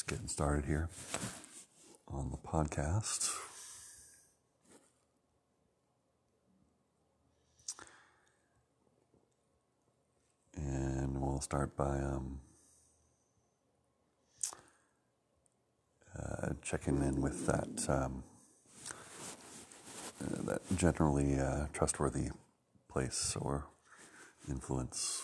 Just getting started here on the podcast. And we'll start by um, uh, checking in with that um, uh, that generally uh, trustworthy place or influence.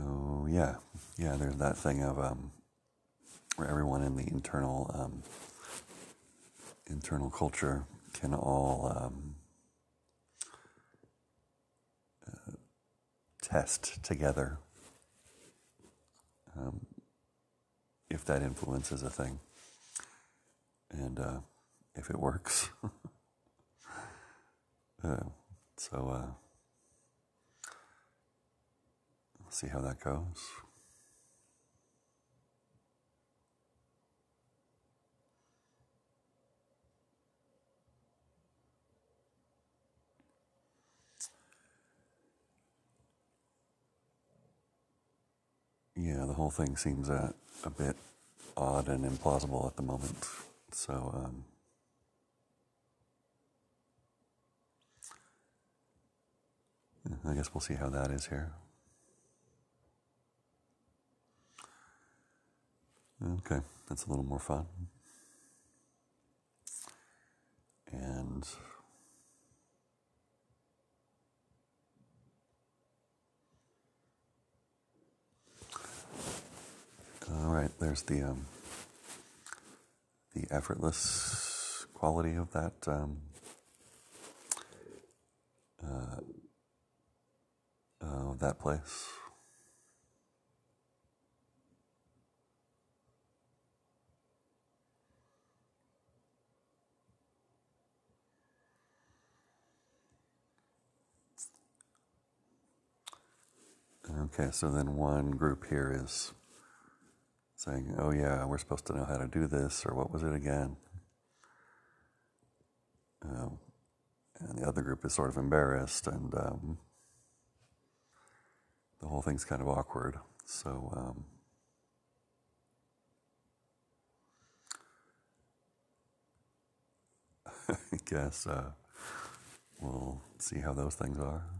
Oh yeah, yeah. There's that thing of um, where everyone in the internal um, internal culture can all um, uh, test together um, if that influence is a thing and uh, if it works. uh, so uh, we'll see how that goes. Yeah, the whole thing seems a, a bit odd and implausible at the moment. So, um, I guess we'll see how that is here. Okay, that's a little more fun. And all right, there's the um, the effortless quality of that um, uh, of that place. Okay, so then one group here is saying, oh, yeah, we're supposed to know how to do this, or what was it again? Um, and the other group is sort of embarrassed, and um, the whole thing's kind of awkward. So, um, I guess uh, we'll see how those things are.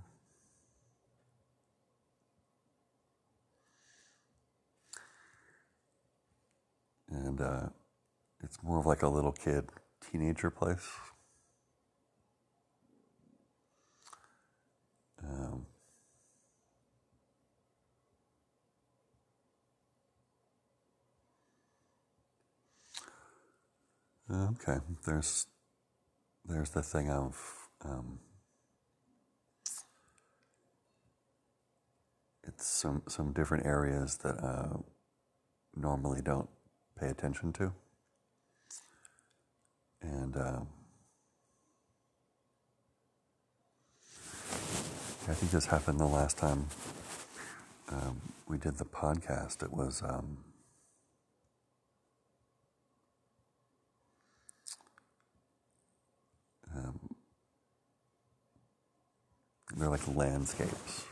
And uh, it's more of like a little kid teenager place. Um, okay, there's there's the thing of um, it's some some different areas that uh, normally don't pay attention to. And um, I think this happened the last time um, we did the podcast. It was um, um they're like landscapes.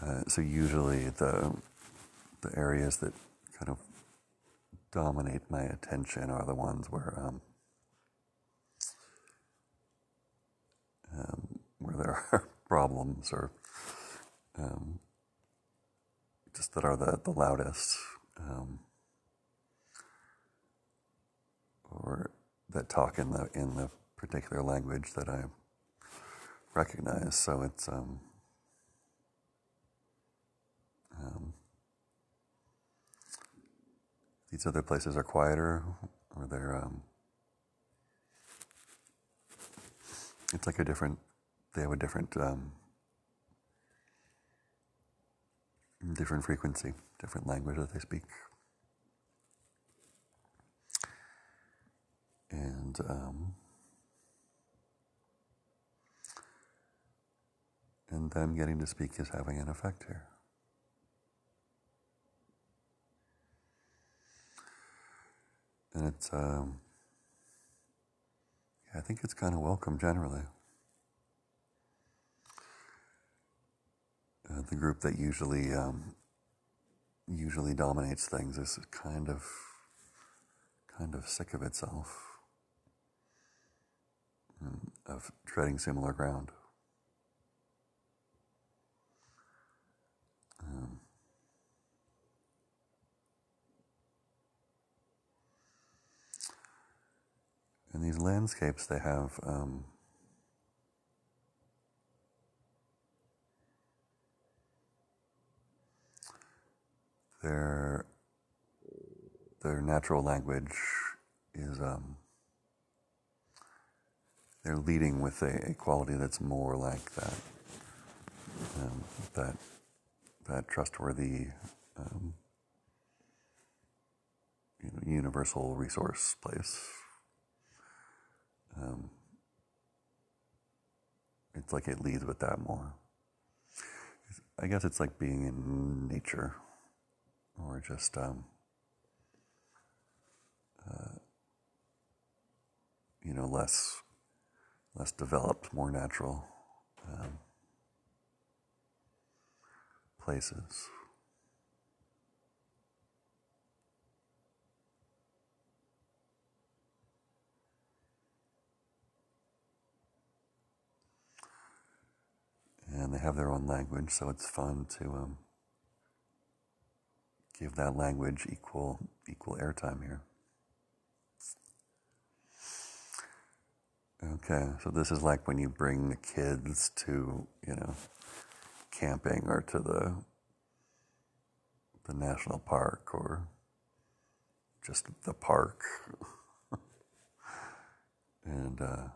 Uh, so usually the the areas that kind of dominate my attention are the ones where um, um, where there are problems or um, just that are the, the loudest um, or that talk in the in the particular language that I recognize. So it's um, these other places are quieter, or they're. Um, it's like a different. They have a different. Um, different frequency, different language that they speak. And um, and them getting to speak is having an effect here. And it's um, I think it's kind of welcome generally. Uh, the group that usually um, usually dominates things is kind of kind of sick of itself, mm, of treading similar ground. Um, and these landscapes, they have um, their their natural language is um, they're leading with a, a, quality that's more like that um, that that trustworthy um, you know, universal resource place. Um, it's like it leads with that more. I guess it's like being in nature or just um, uh, you know less less developed, more natural um, places. And they have their own language, so it's fun to um, give that language equal equal airtime here. Okay, so this is like when you bring the kids to, you know, camping or to the the national park or just the park. and uh,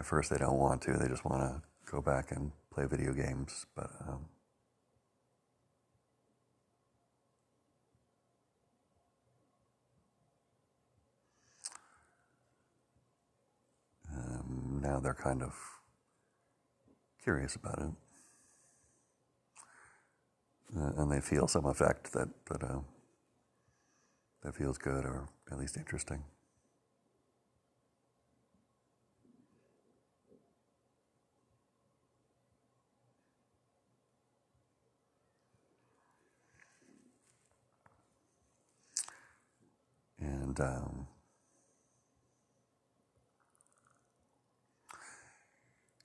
at first they don't want to, they just want to go back and play video games, but um, um, now they're kind of curious about it. Uh, and they feel some effect that that uh, that feels good or at least interesting. And um,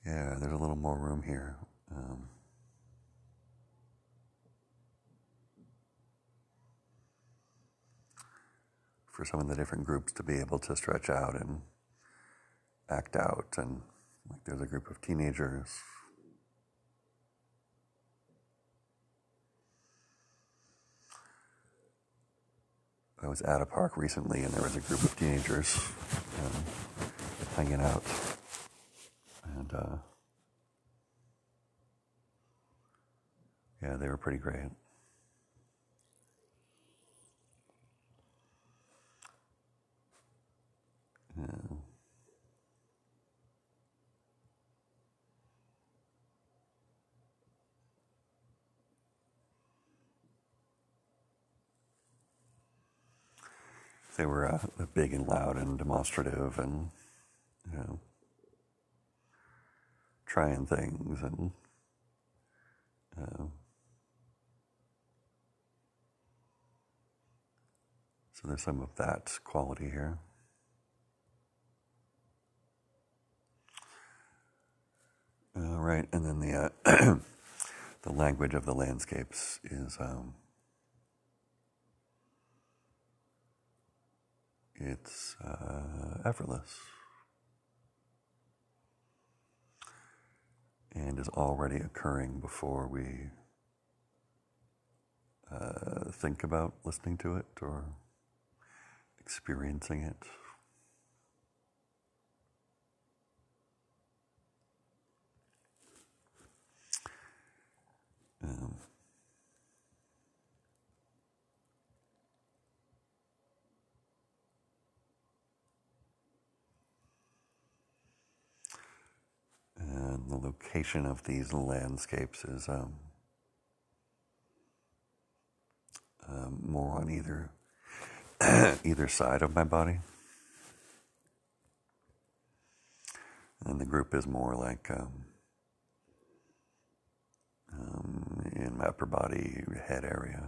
yeah, there's a little more room here. Um, for some of the different groups to be able to stretch out and act out. And like there's a group of teenagers I was at a park recently and there was a group of teenagers um, hanging out. And uh, yeah, they were pretty great. Yeah. They were uh, big and loud and demonstrative and, you know, trying things and, uh, so there's some of that quality here. All right, and then the uh, the language of the landscapes is um, it's uh, effortless and is already occurring before we uh, think about listening to it or experiencing it. Um, and the location of these landscapes is um, um, more on either either side of my body. And the group is more like um, um, in my upper body, head area.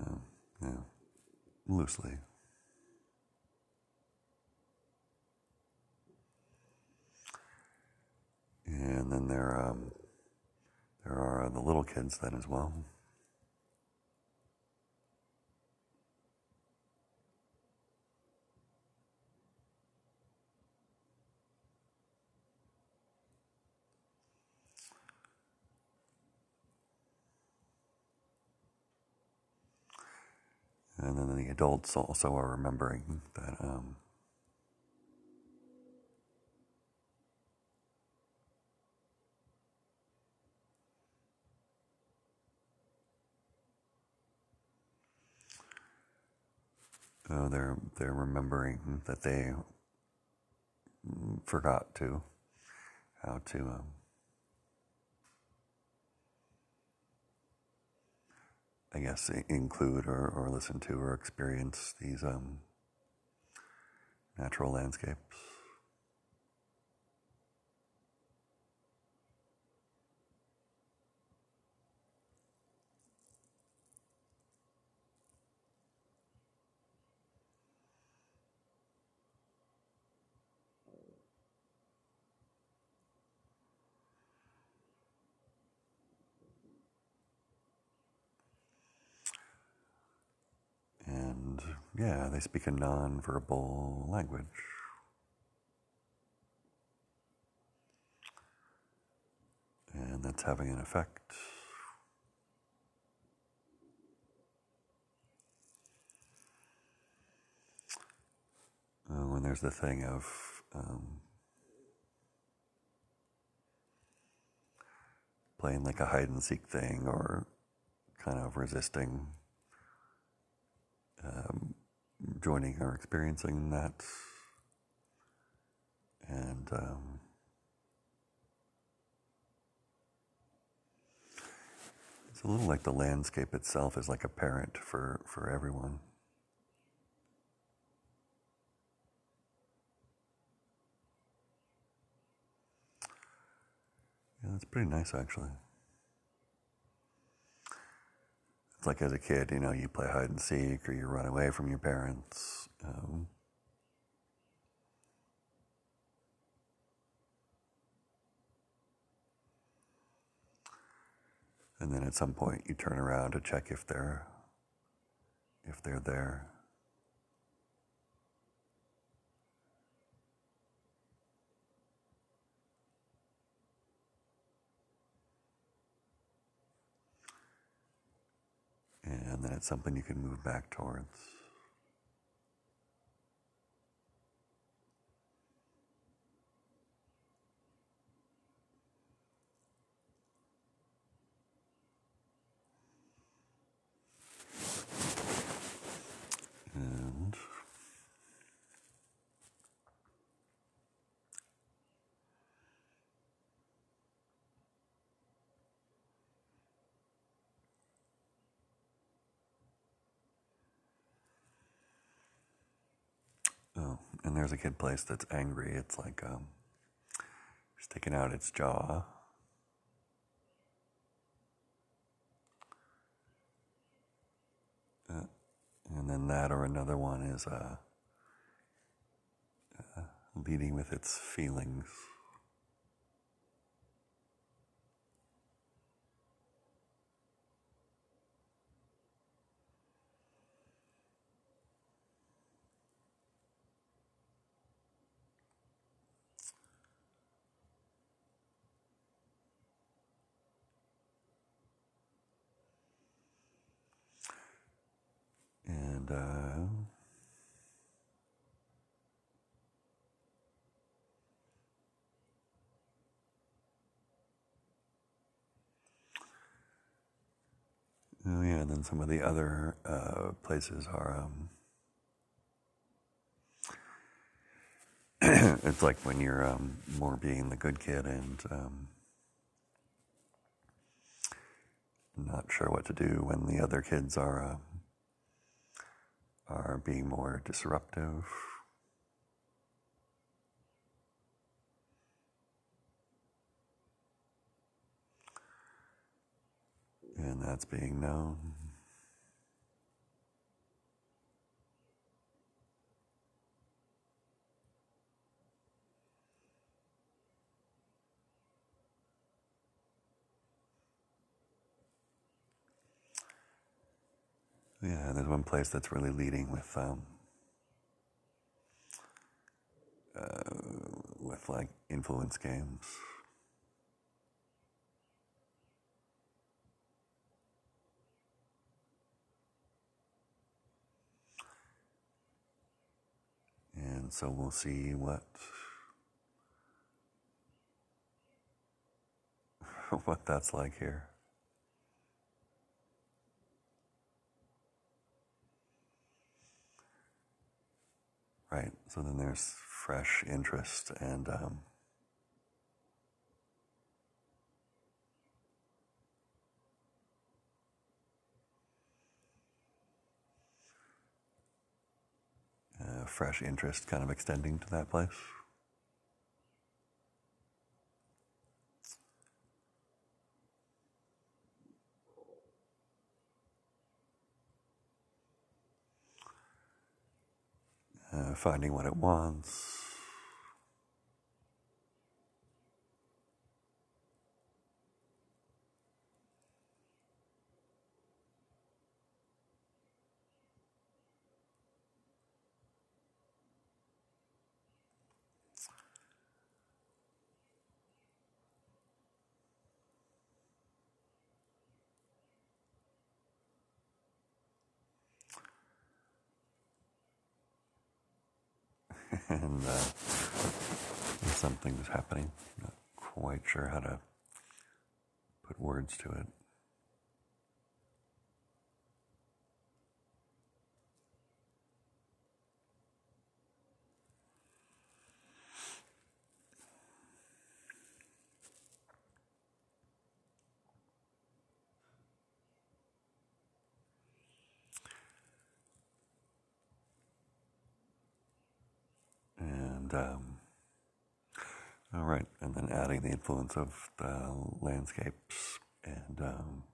Uh, yeah, loosely. And then there, um, there are the little kids then as well. And then the adults also are remembering that um, uh, they're they're remembering that they forgot to how to um, I guess, include or, or listen to or experience these um, natural landscapes. yeah, they speak a non-verbal language. And that's having an effect. Uh, when there's the thing of um, playing like a hide and seek thing or kind of resisting um, joining or experiencing that. And um, it's a little like the landscape itself is like a parent for, for everyone. Yeah, that's pretty nice actually. It's like as a kid, you know, you play hide and seek or you run away from your parents. Um, and then at some point you turn around to check if they're if they're there. And then it's something you can move back towards. And Oh, and there's a kid place that's angry. It's like um, sticking out its jaw. Uh, and then that or another one is uh, uh, leading with its feelings. Oh yeah, and then some of the other uh, places are. Um, it's like when you're um, more being the good kid and um, not sure what to do when the other kids are uh, are being more disruptive. And that's being known. Yeah, there's one place that's really leading with um, uh, with like influence games. And so we'll see what what that's like here. Right. So then there's fresh interest and um, uh, fresh interest kind of extending to that place. Uh, finding what it wants. And uh, something's happening. Not quite sure how to put words to it. And um, all right, and then adding the influence of the landscapes and um,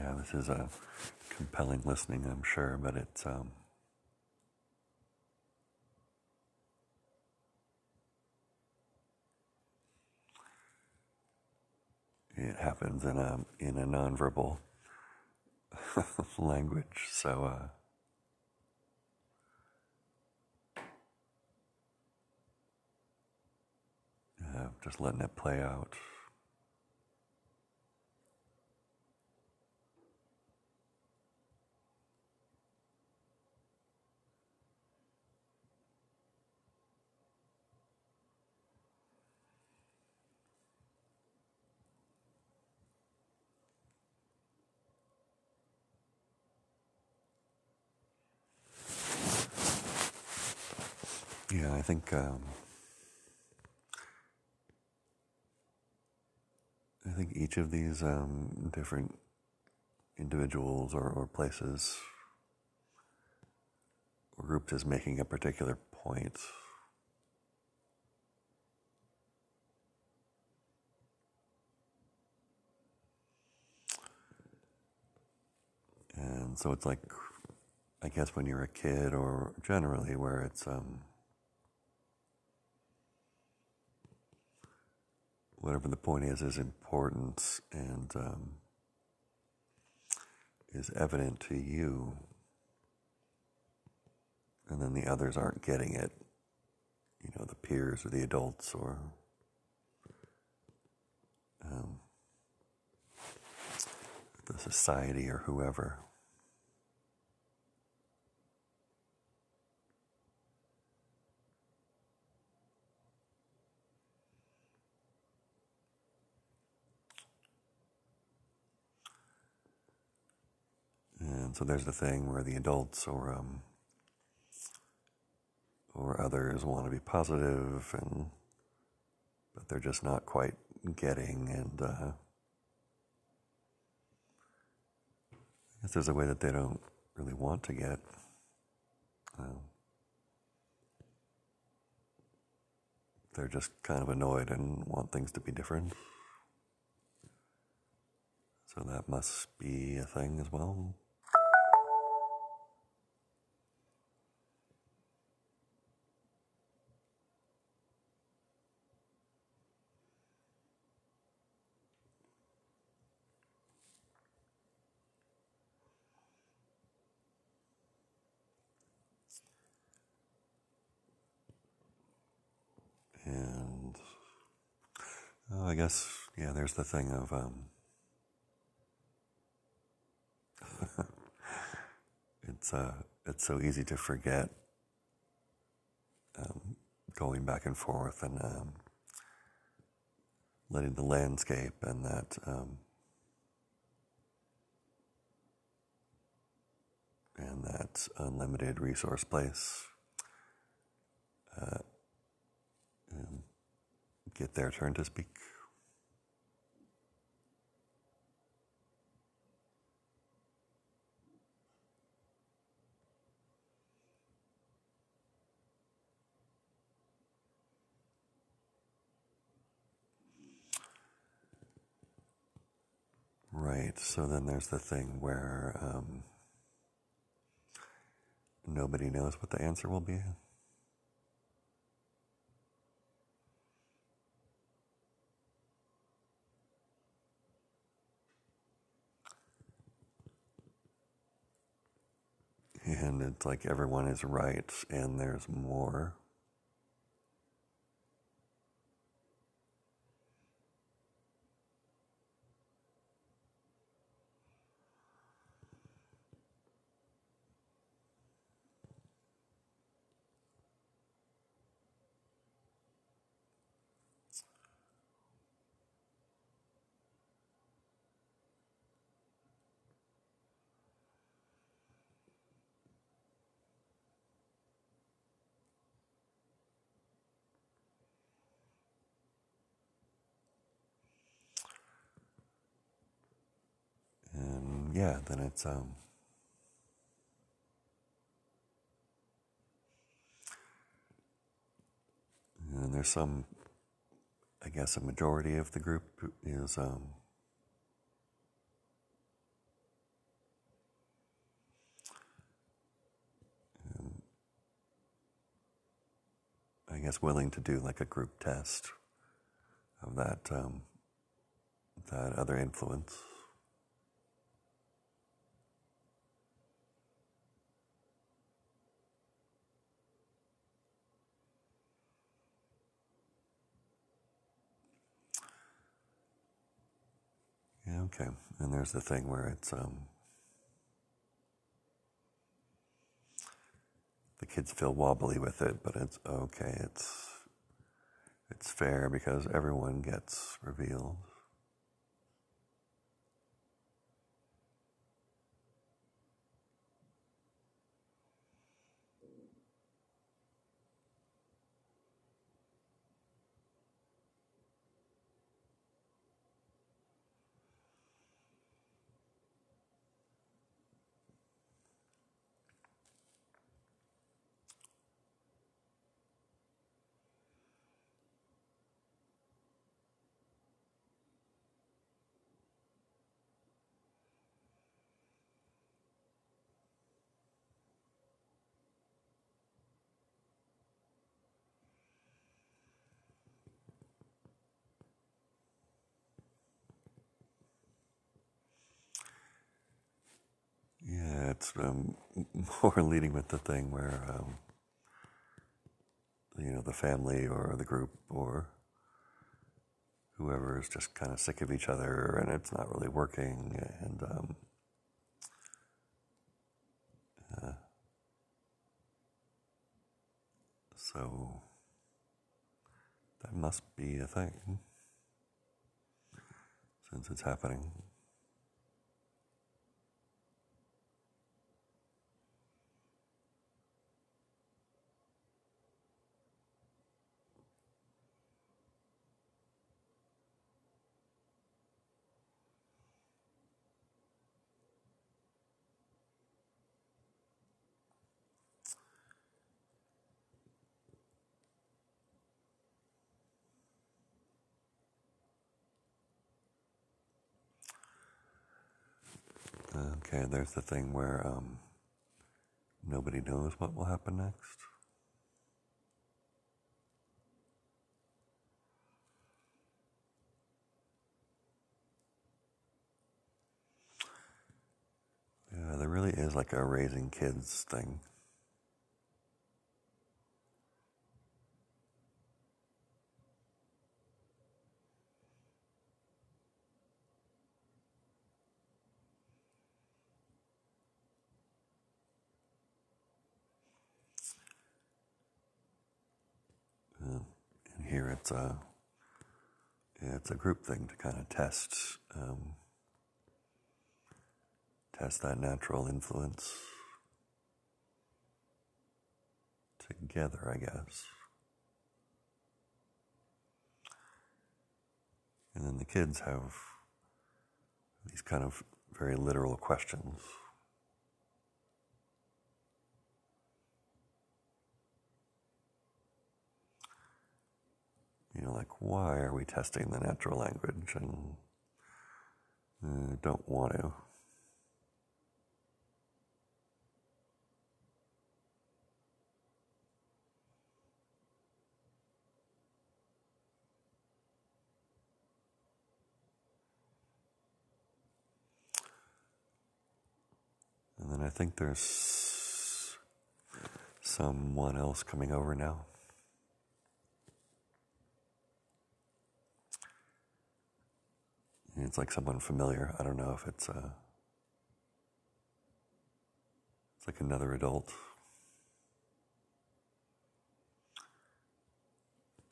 Yeah, this is a compelling listening, I'm sure, but it's um, it happens in a in a nonverbal language, so uh, uh, just letting it play out. Yeah, I think um, I think each of these um, different individuals or, or places or groups is making a particular point. And so it's like, I guess when you're a kid or generally where it's, um, whatever the point is, is important and um, is evident to you, and then the others aren't getting it, you know, the peers or the adults or um, the society or whoever. And so there's the thing where the adults or um, or others want to be positive, and but they're just not quite getting. And uh, I guess there's a way that they don't really want to get. Um, they're just kind of annoyed and want things to be different. So that must be a thing as well. I guess, yeah, there's the thing of um, it's uh, it's so easy to forget um, going back and forth and um, letting the landscape and that um, and that unlimited resource place uh, get their turn to speak. Right, so then there's the thing where um, nobody knows what the answer will be. And it's like everyone is right and there's more. Then it's um and there's some I guess a majority of the group is um I guess willing to do like a group test of that um, that other influence. Yeah, okay. And there's the thing where it's um, the kids feel wobbly with it, but it's okay. It's it's fair because everyone gets revealed. It's um, more leading with the thing where um, you know the family or the group or whoever is just kind of sick of each other and it's not really working and um, uh, so that must be a thing since it's happening. Okay, there's the thing where um, nobody knows what will happen next. Yeah, there really is like a raising kids thing. and here it's a it's a group thing to kind of test um, test that natural influence together, I guess. And then the kids have these kind of very literal questions. You know, like, why are we testing the natural language and uh, don't want to? And then I think there's someone else coming over now. It's like someone familiar. I don't know if it's uh, it's like another adult.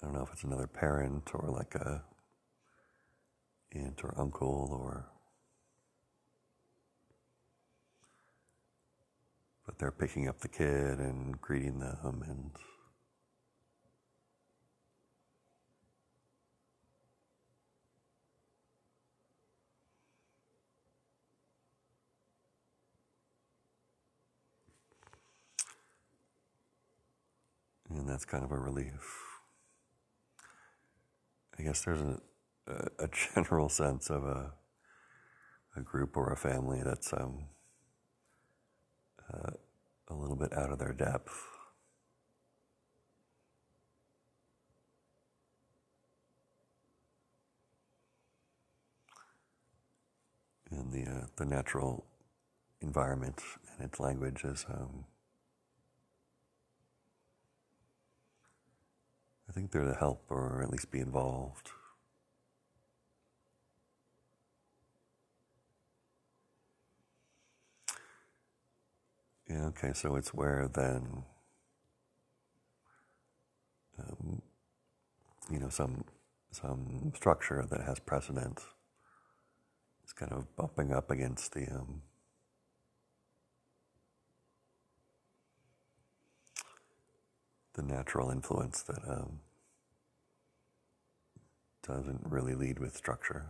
I don't know if it's another parent or like a aunt or uncle or but they're picking up the kid and greeting them and and that's kind of a relief. I guess there's a, a, general sense of a, a group or a family that's um, uh, a little bit out of their depth. And the, uh, the natural environment and its language is um, I think they're to help or at least be involved. Yeah, okay, so it's where then, um, you know, some some structure that has precedent is kind of bumping up against the um, the natural influence that um, doesn't really lead with structure.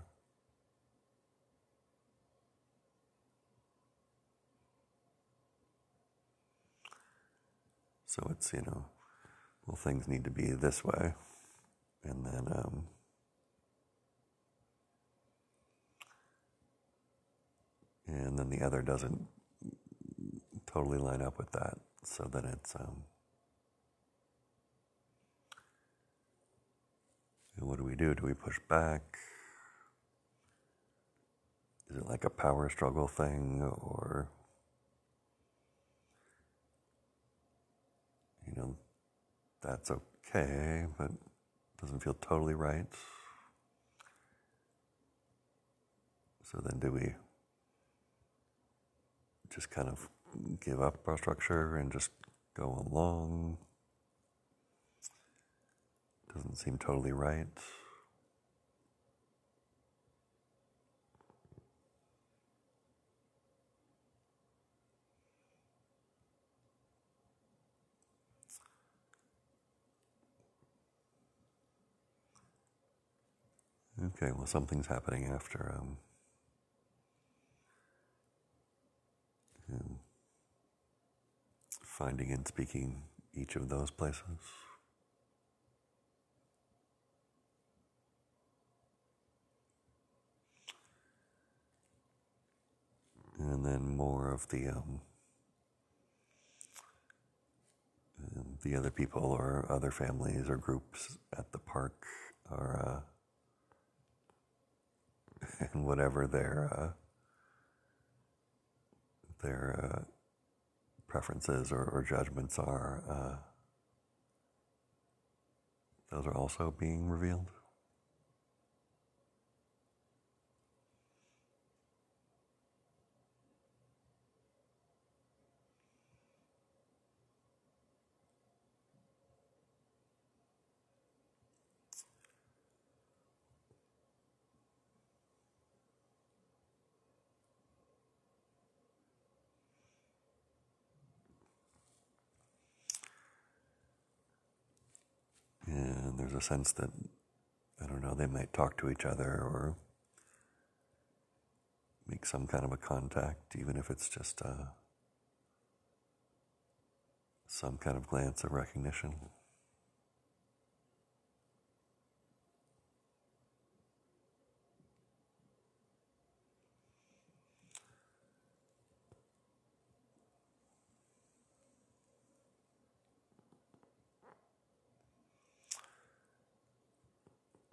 So it's, you know, well, things need to be this way. And then, um, and then the other doesn't totally line up with that. So then it's, um, And what do we do? Do we push back? Is it like a power struggle thing or, you know, that's okay, but doesn't feel totally right? So then do we just kind of give up our structure and just go along? Doesn't seem totally right. Okay, well, something's happening after um, um, finding and speaking each of those places. And then more of the um, um the other people or other families or groups at the park are. Uh, and whatever their uh, their uh, preferences or, or, judgments are, uh, those are also being revealed. And there's a sense that, I don't know, they might talk to each other or make some kind of a contact, even if it's just uh, some kind of glance of recognition.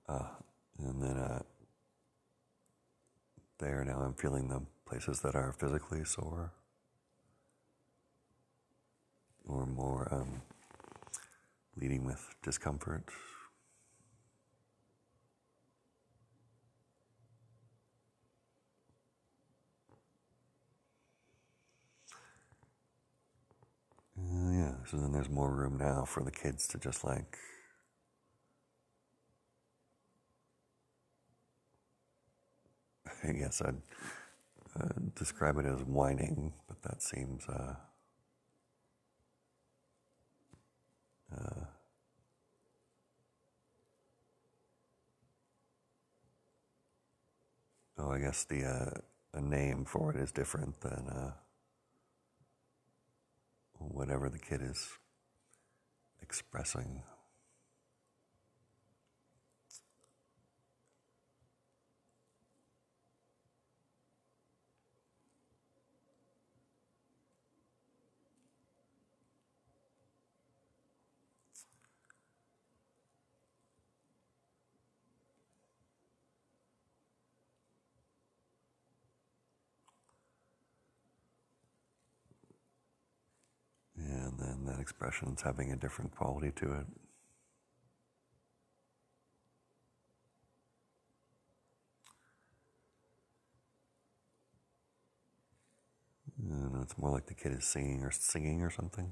Uh, and then uh, there now Feeling the places that are physically sore or more um, leading with discomfort. Uh, yeah, so then there's more room now for the kids to just like I guess I'd uh, describe it as whining, but that seems uh, uh, oh, I guess the uh, a name for it is different than uh, whatever the kid is expressing. and then that expression's having a different quality to it. And it's more like the kid is singing or singing or something.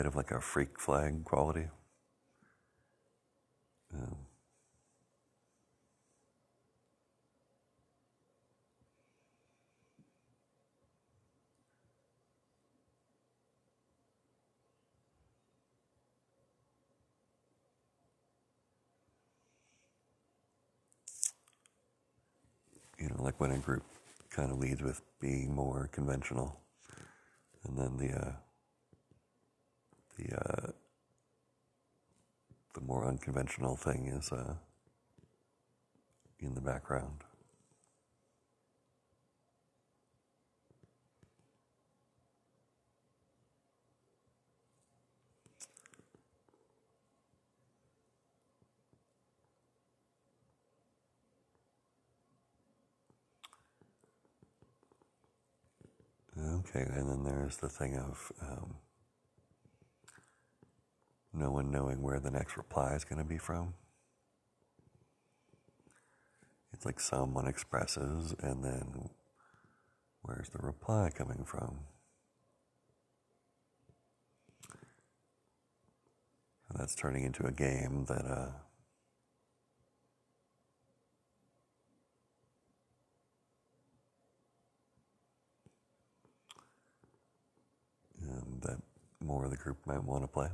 Bit of like a freak flag quality. Um, you know, like when a group kind of leads with being more conventional, and then the uh, the uh, more unconventional thing is uh, in the background. Okay, and then there's the thing of um, no one knowing where the next reply is going to be from. It's like someone expresses, and then where's the reply coming from? And that's turning into a game that uh, that more of the group might want to play.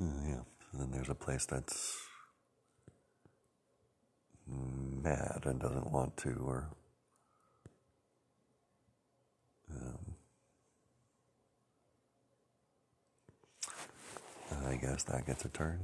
Uh, yeah, a place that's mad and doesn't want to, or um, I guess that gets a turn.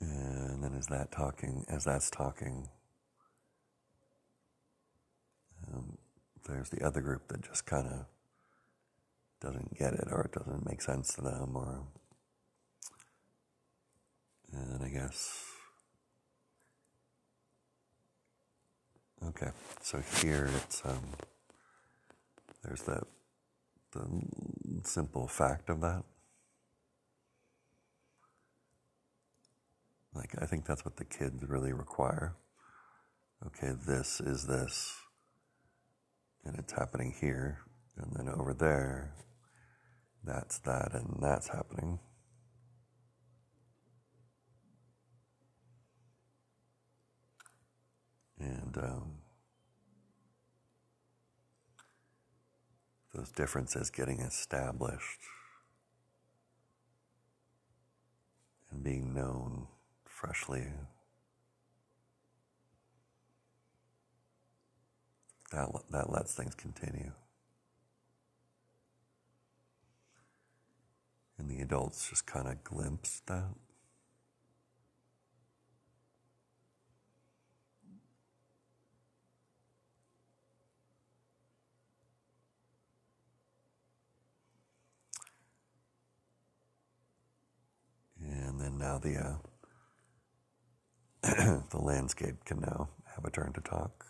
And then as that talking, as that's talking, um, there's the other group that just kind of doesn't get it or it doesn't make sense to them or and I guess okay so here it's um there's the the simple fact of that Like, I think that's what the kids really require. Okay, this is this, and it's happening here, and then over there, that's that, and that's happening. And um, those differences getting established and being known freshly. That, that lets things continue. And the adults just kind of glimpse that. And then now the uh, the landscape can now have a turn to talk.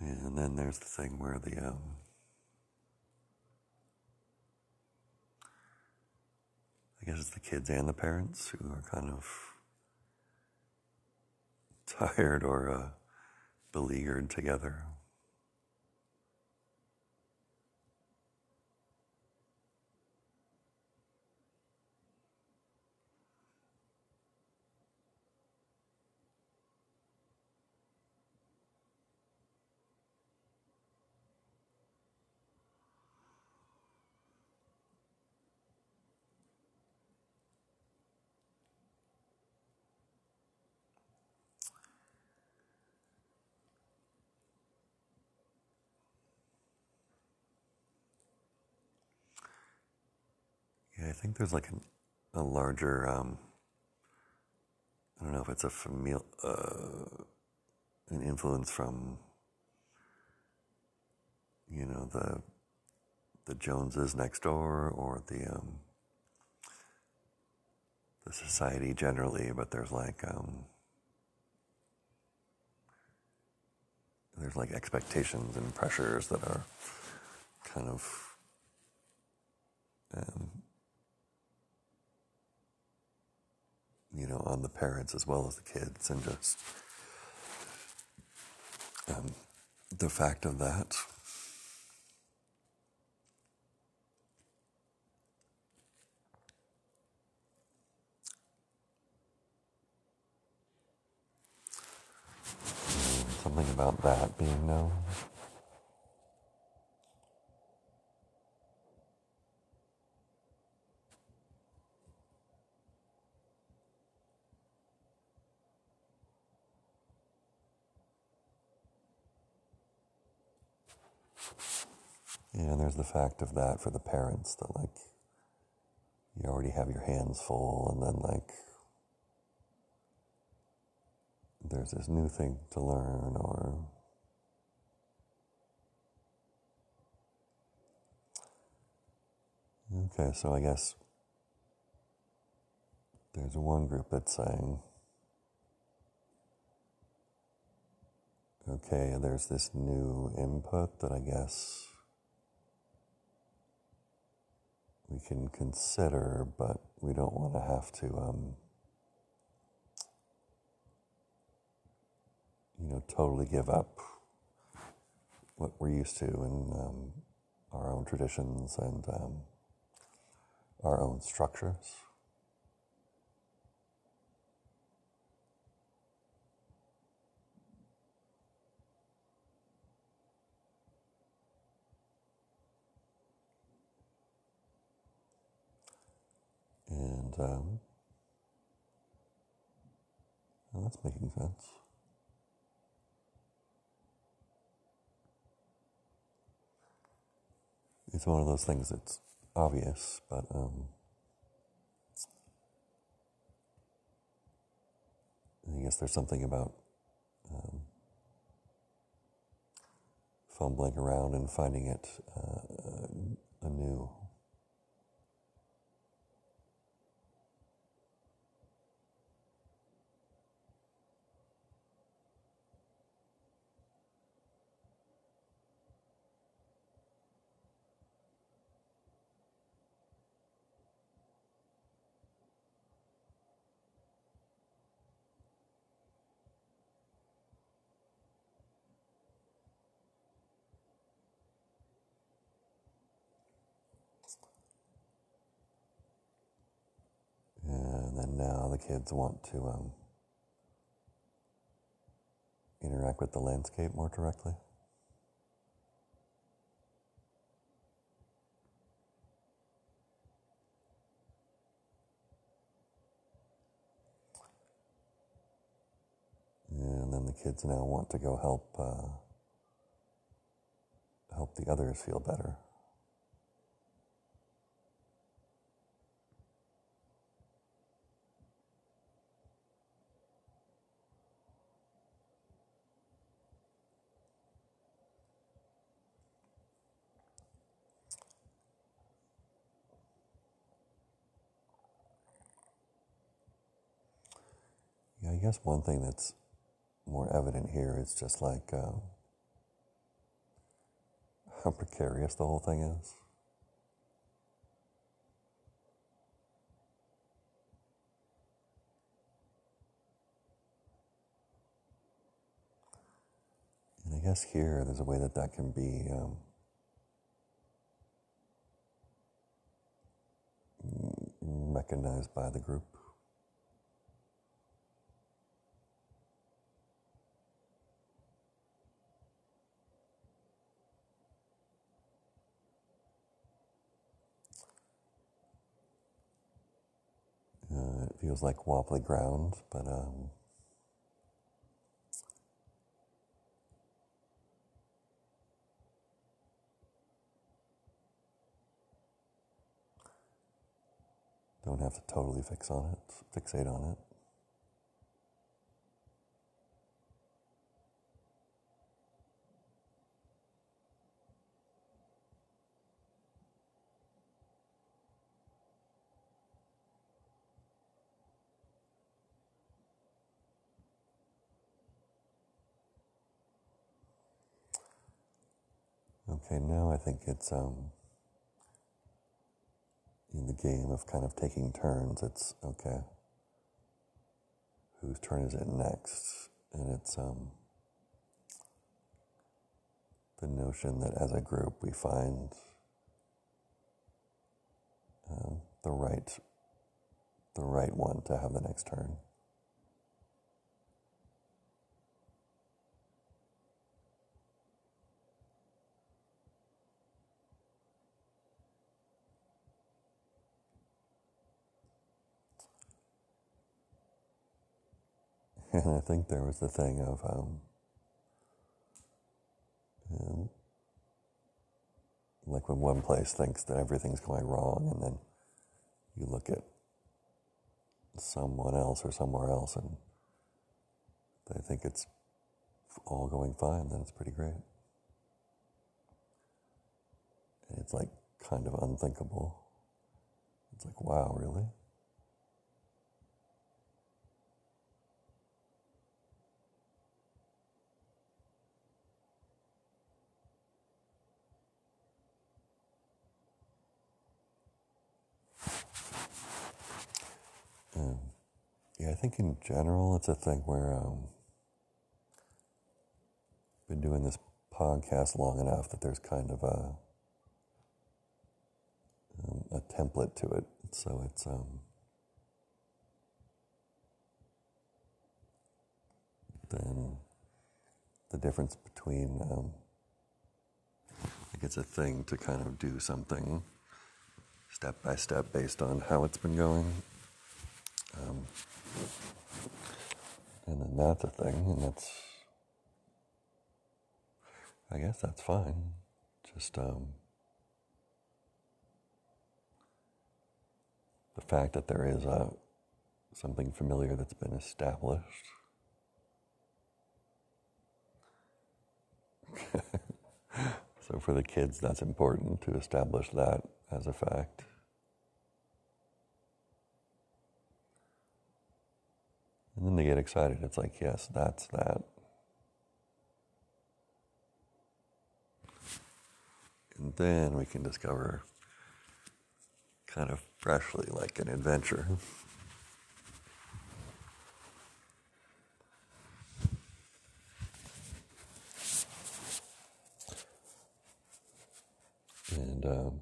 And then there's the thing where the um, guess it's the kids and the parents who are kind of tired or uh, beleaguered together. Yeah, I there's like an, a larger, um, I don't know if it's a familial, uh, an influence from you know the the Joneses next door or the um, the society generally, but there's like um, there's like expectations and pressures that are kind of um, you know on the parents as well as the kids, and just um, the fact of that. Something about that being known. Yeah, and there's the fact of that for the parents that like you already have your hands full and then like there's this new thing to learn or okay so i guess there's one group that's saying okay there's this new input that i guess we can consider but we don't want to have to um, you know, totally give up what we're used to in um, our own traditions and um, our own structures. And um, well, that's making sense. it's one of those things that's obvious, but um, I guess there's something about um, fumbling around and finding it uh, Now the kids want to um, interact with the landscape more directly. And then the kids now want to go help uh, help the others feel better. Guess one thing that's more evident here is just like uh, how precarious the whole thing is. And I guess here there's a way that that can be um, recognized by the group. Uh, it feels like wobbly ground, but um, don't have to totally fix on it, fixate on it. Okay, now I think it's um, in the game of kind of taking turns. It's okay, whose turn is it next? And it's um, the notion that as a group we find um, the right the right one to have the next turn. And I think there was the thing of um, um, like when one place thinks that everything's going wrong, and then you look at someone else or somewhere else and they think it's all going fine, then it's pretty great. And it's like kind of unthinkable. It's like, wow, really? Um, yeah, I think in general it's a thing where um, been doing this podcast long enough that there's kind of a um, a template to it. So it's um, then the difference between um, like it's a thing to kind of do something step by step based on how it's been going. Um, and then that's a thing, and that's, I guess that's fine. Just um, the fact that there is a, something familiar that's been established. so for the kids, that's important to establish that as a fact. And then they get excited. It's like, yes, that's that. And then we can discover kind of freshly like an adventure. And um,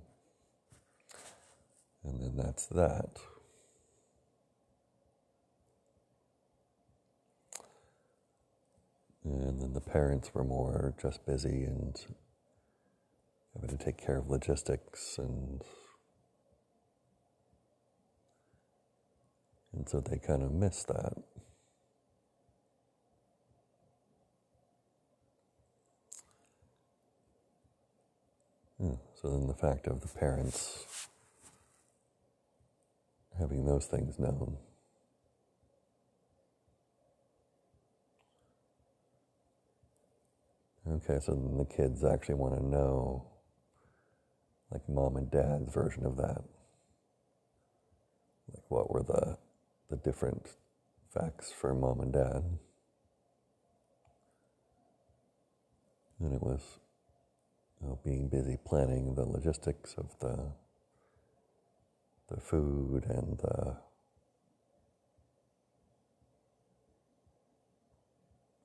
and then that's that. And then the parents were more just busy and having to take care of logistics and and so they kind of missed that. Yeah, so then the fact of the parents having those things known Okay, so then the kids actually want to know, like mom and dad's version of that. Like, what were the the different facts for mom and dad? And it was you know, being busy planning the logistics of the the food and the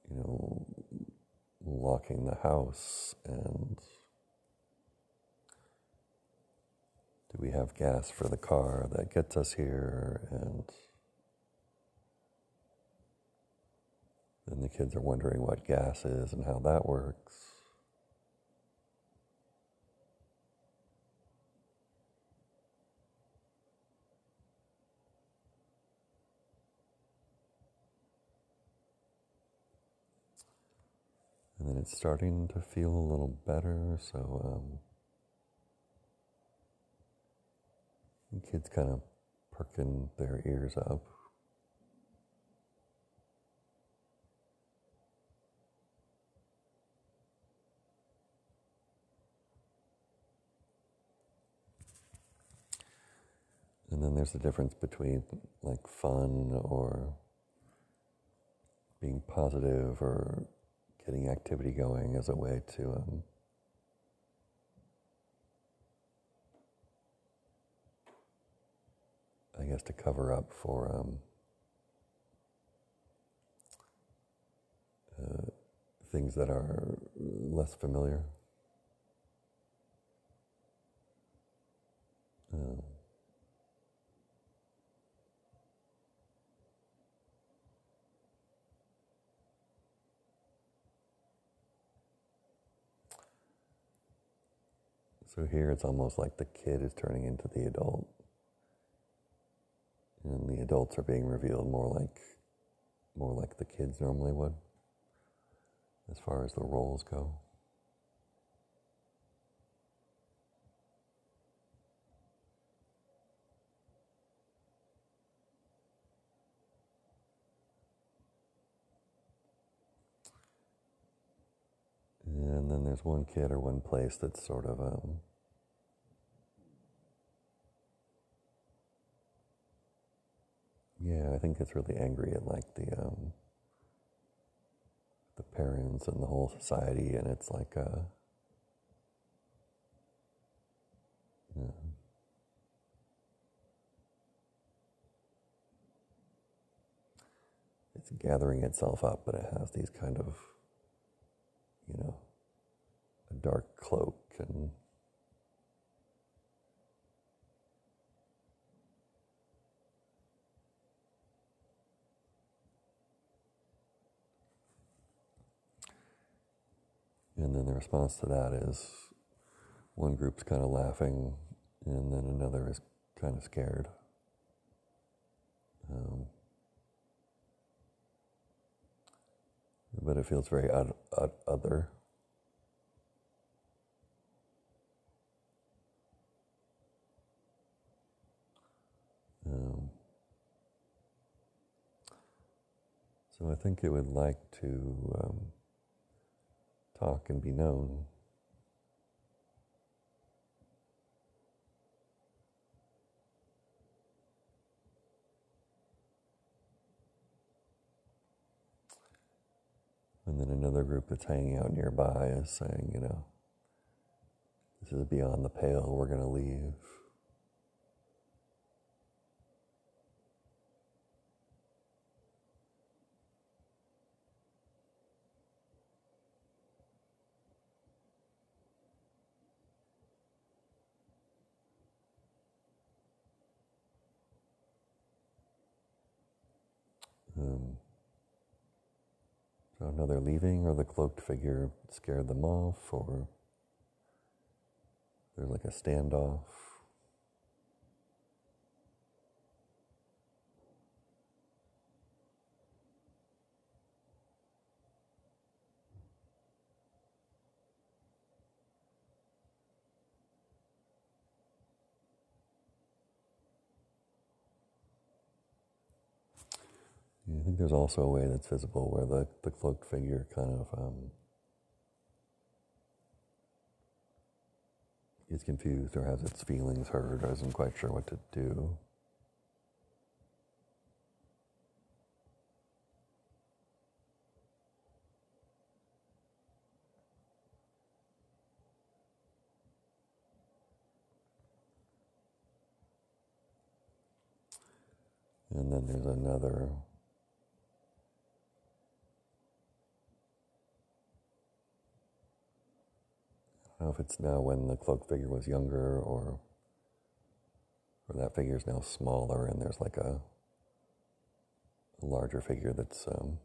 you know locking the house and do we have gas for the car that gets us here and then the kids are wondering what gas is and how that works then it's starting to feel a little better. So um, kids kind of perking their ears up. And then there's the difference between like fun or being positive or getting activity going as a way to um, I guess to cover up for um, uh, things that are less familiar. Um, So here it's almost like the kid is turning into the adult. And the adults are being revealed more like more like the kids normally would as far as the roles go. And then there's one kid or one place that's sort of um, yeah, I think it's really angry at like the um, the parents and the whole society, and it's like uh, yeah. it's gathering itself up, but it has these kind of you know, a dark cloak and and then the response to that is one group's kind of laughing and then another is kind of scared. Um, but it feels very other. Um, so I think it would like to um, talk and be known. And then another group that's hanging out nearby is saying, you know, this is beyond the pale, we're going to leave. Um, so now they're leaving, or the cloaked figure scared them off, or there's like a standoff. I think there's also a way that's visible where the, the cloaked figure kind of um, is confused or has its feelings hurt or isn't quite sure what to do. And then there's another Know if it's now when the cloak figure was younger or or that figure is now smaller and there's like a, a larger figure that's um,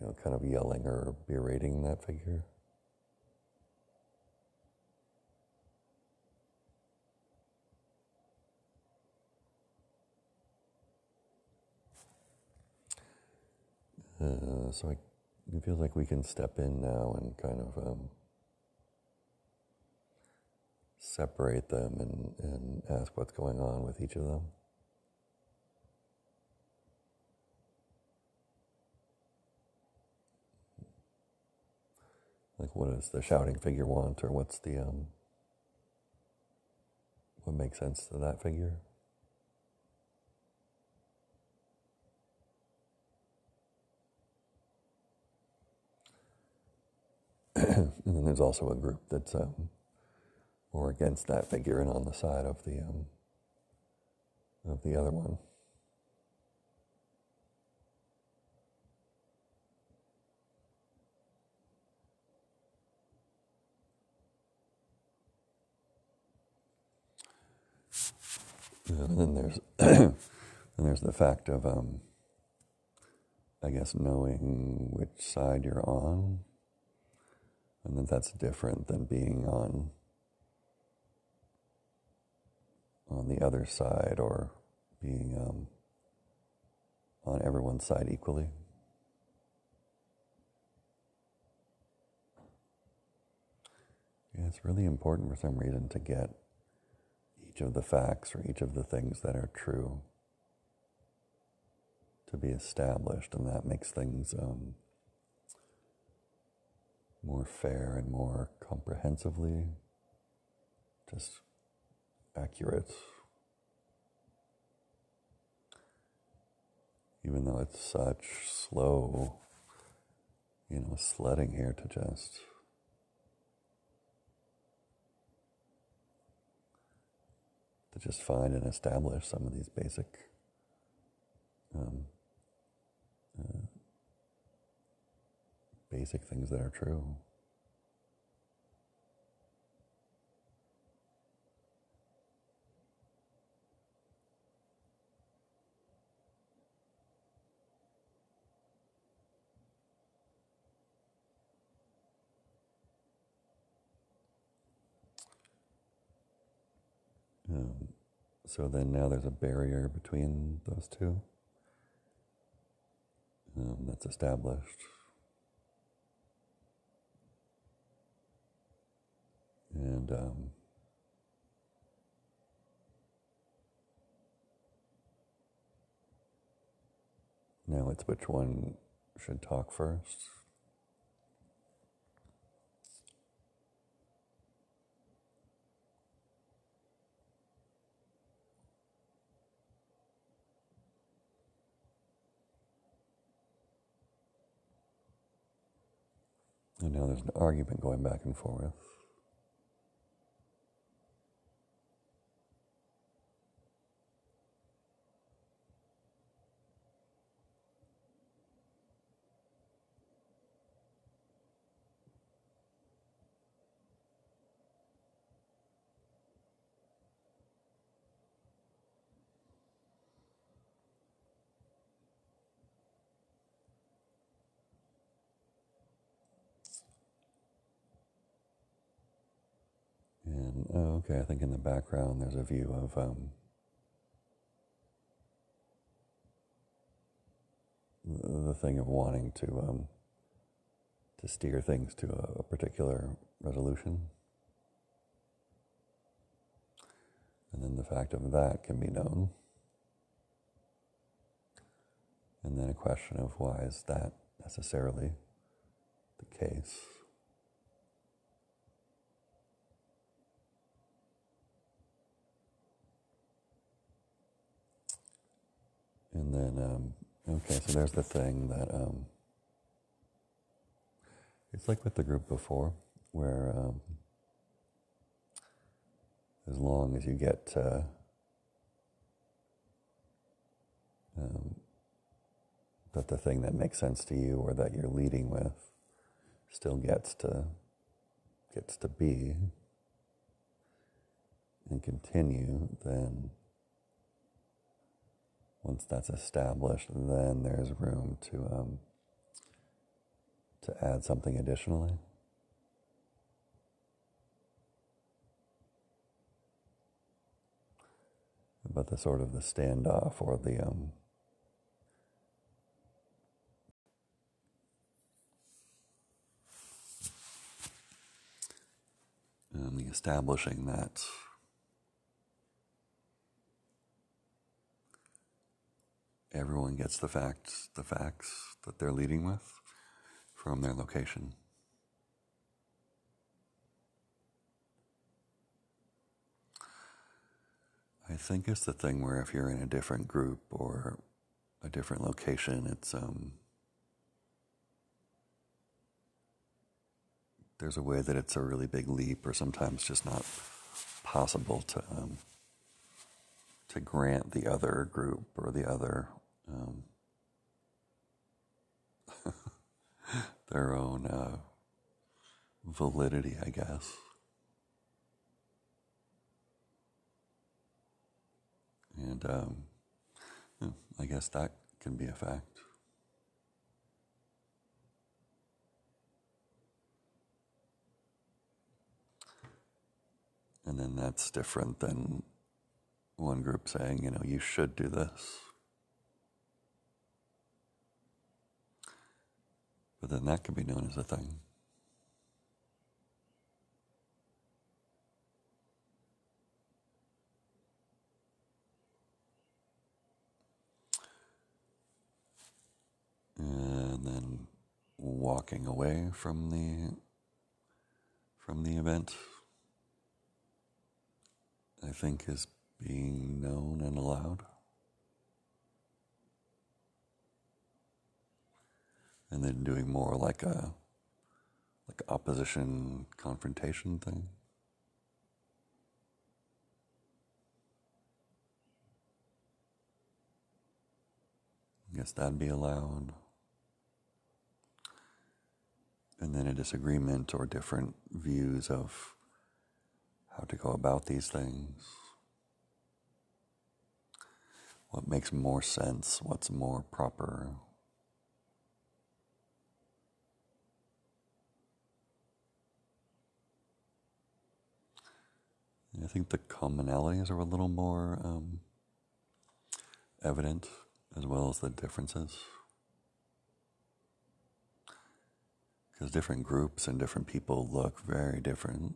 you know kind of yelling or berating that figure. Uh, so I it feels like we can step in now and kind of um, separate them and, and ask what's going on with each of them. Like, what does the shouting figure want, or what's the um, what makes sense to that figure? And then there's also a group that's um, more against that figure and on the side of the um, of the other one. And then there's and there's the fact of um, I guess knowing which side you're on, and that that's different than being on on the other side or being um, on everyone's side equally. Yeah, it's really important for some reason to get each of the facts or each of the things that are true to be established, and that makes things um, more fair and more comprehensively just accurate. Even though it's such slow, you know, sledding here to just to just find and establish some of these basic um, basic things that are true. Um, so then now there's a barrier between those two um, that's established. And um, now it's which one should talk first. And now there's an argument going back and forth. And oh, okay, I think in the background there's a view of um, the thing of wanting to um, to steer things to a, a particular resolution, and then the fact of that can be known, and then a question of why is that necessarily the case. And then, um, okay, so there's the thing that um, it's like with the group before, where um, as long as you get um, that the thing that makes sense to you or that you're leading with still gets to gets to be and continue, then once that's established, then there's room to um, to add something additionally. But the sort of the standoff or the um, um, the establishing that everyone gets the facts, the facts that they're leading with from their location. I think it's the thing where if you're in a different group or a different location, it's um, there's a way that it's a really big leap, or sometimes just not possible to um, to grant the other group or the other um, their own uh, validity, I guess. And um, I guess that can be a fact. And then that's different than one group saying, you know, you should do this. But then that could be known as a thing. And then walking away from the from the event I think is being known and allowed. And then doing more like a like opposition confrontation thing. I guess that'd be allowed. And then a disagreement or different views of how to go about these things, what makes more sense, what's more proper. I think the commonalities are a little more um, evident as well as the differences. Because different groups and different people look very different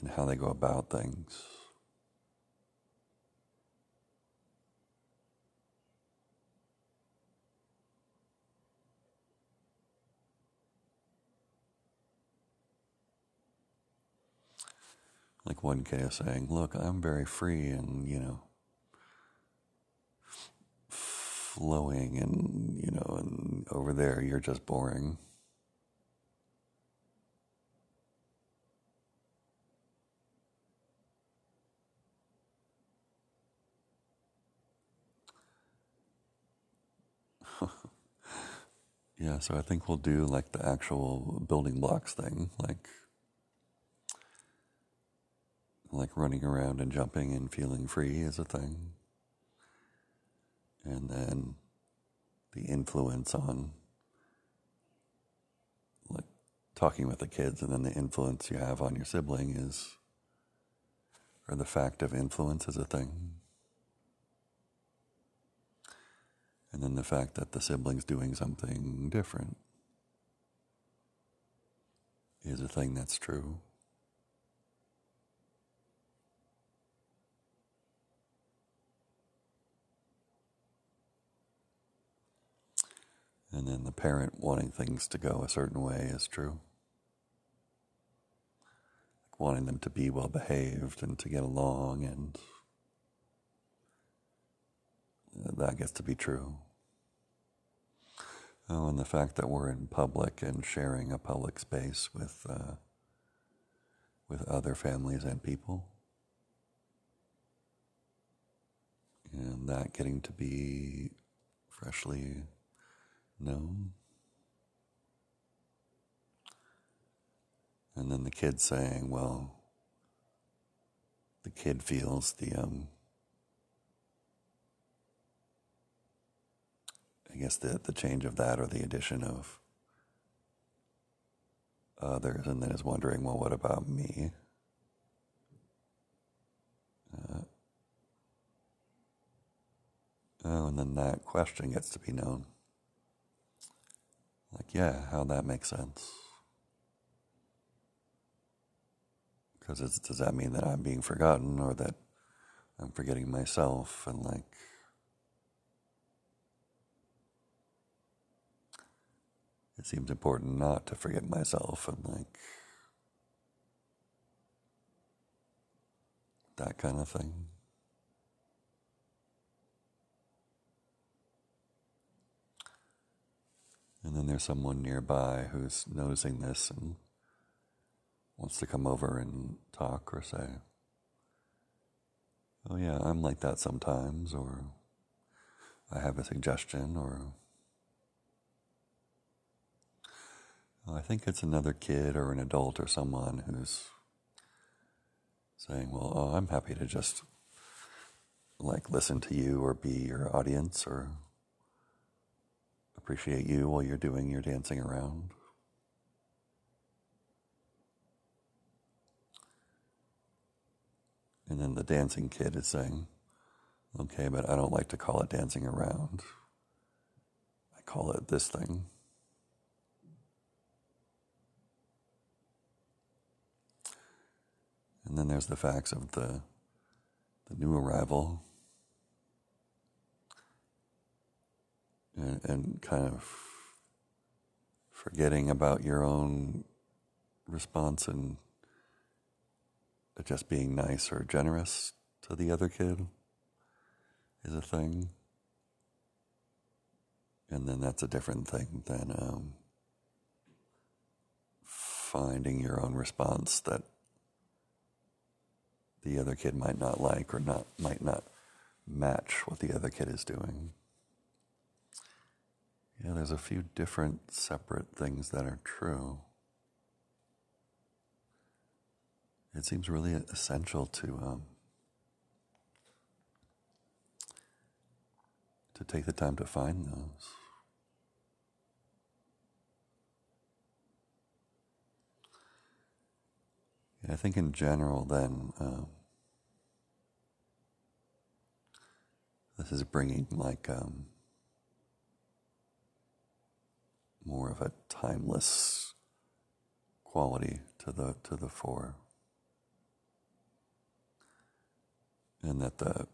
in how they go about things. Like one is saying, Look, I'm very free and, you know, flowing, and, you know, and over there you're just boring. Yeah, so I think we'll do like the actual building blocks thing, like like running around and jumping and feeling free is a thing. And then the influence on like talking with the kids and then the influence you have on your sibling is or the fact of influence is a thing. And then the fact that the sibling's doing something different is a thing that's true. And then the parent wanting things to go a certain way is true. Like wanting them to be well behaved and to get along and that gets to be true. Oh, and the fact that we're in public and sharing a public space with uh, with other families and people, and that getting to be freshly known, and then the kid saying, "Well." The kid feels the um, I guess the, the change of that or the addition of others, and then is wondering, well, what about me? Uh, oh, and then that question gets to be known. Like, yeah, how that makes sense. Because does that mean that I'm being forgotten or that I'm forgetting myself and like it seems important not to forget myself and like that kind of thing. And then there's someone nearby who's noticing this and wants to come over and talk or say, oh yeah, I'm like that sometimes, or I have a suggestion, or I think it's another kid or an adult or someone who's saying, well, oh, I'm happy to just like listen to you or be your audience or appreciate you while you're doing your dancing around. And then the dancing kid is saying, okay, but I don't like to call it dancing around. I call it this thing. And then there's the facts of the, the new arrival and, and kind of forgetting about your own response and just being nice or generous to the other kid is a thing. And then that's a different thing than um, finding your own response that the other kid might not like or not might not match what the other kid is doing. Yeah, there's a few different separate things that are true. It seems really essential to um, to take the time to find those. I think in general, then, um, this is bringing like um, more of a timeless quality to the to the four, and that the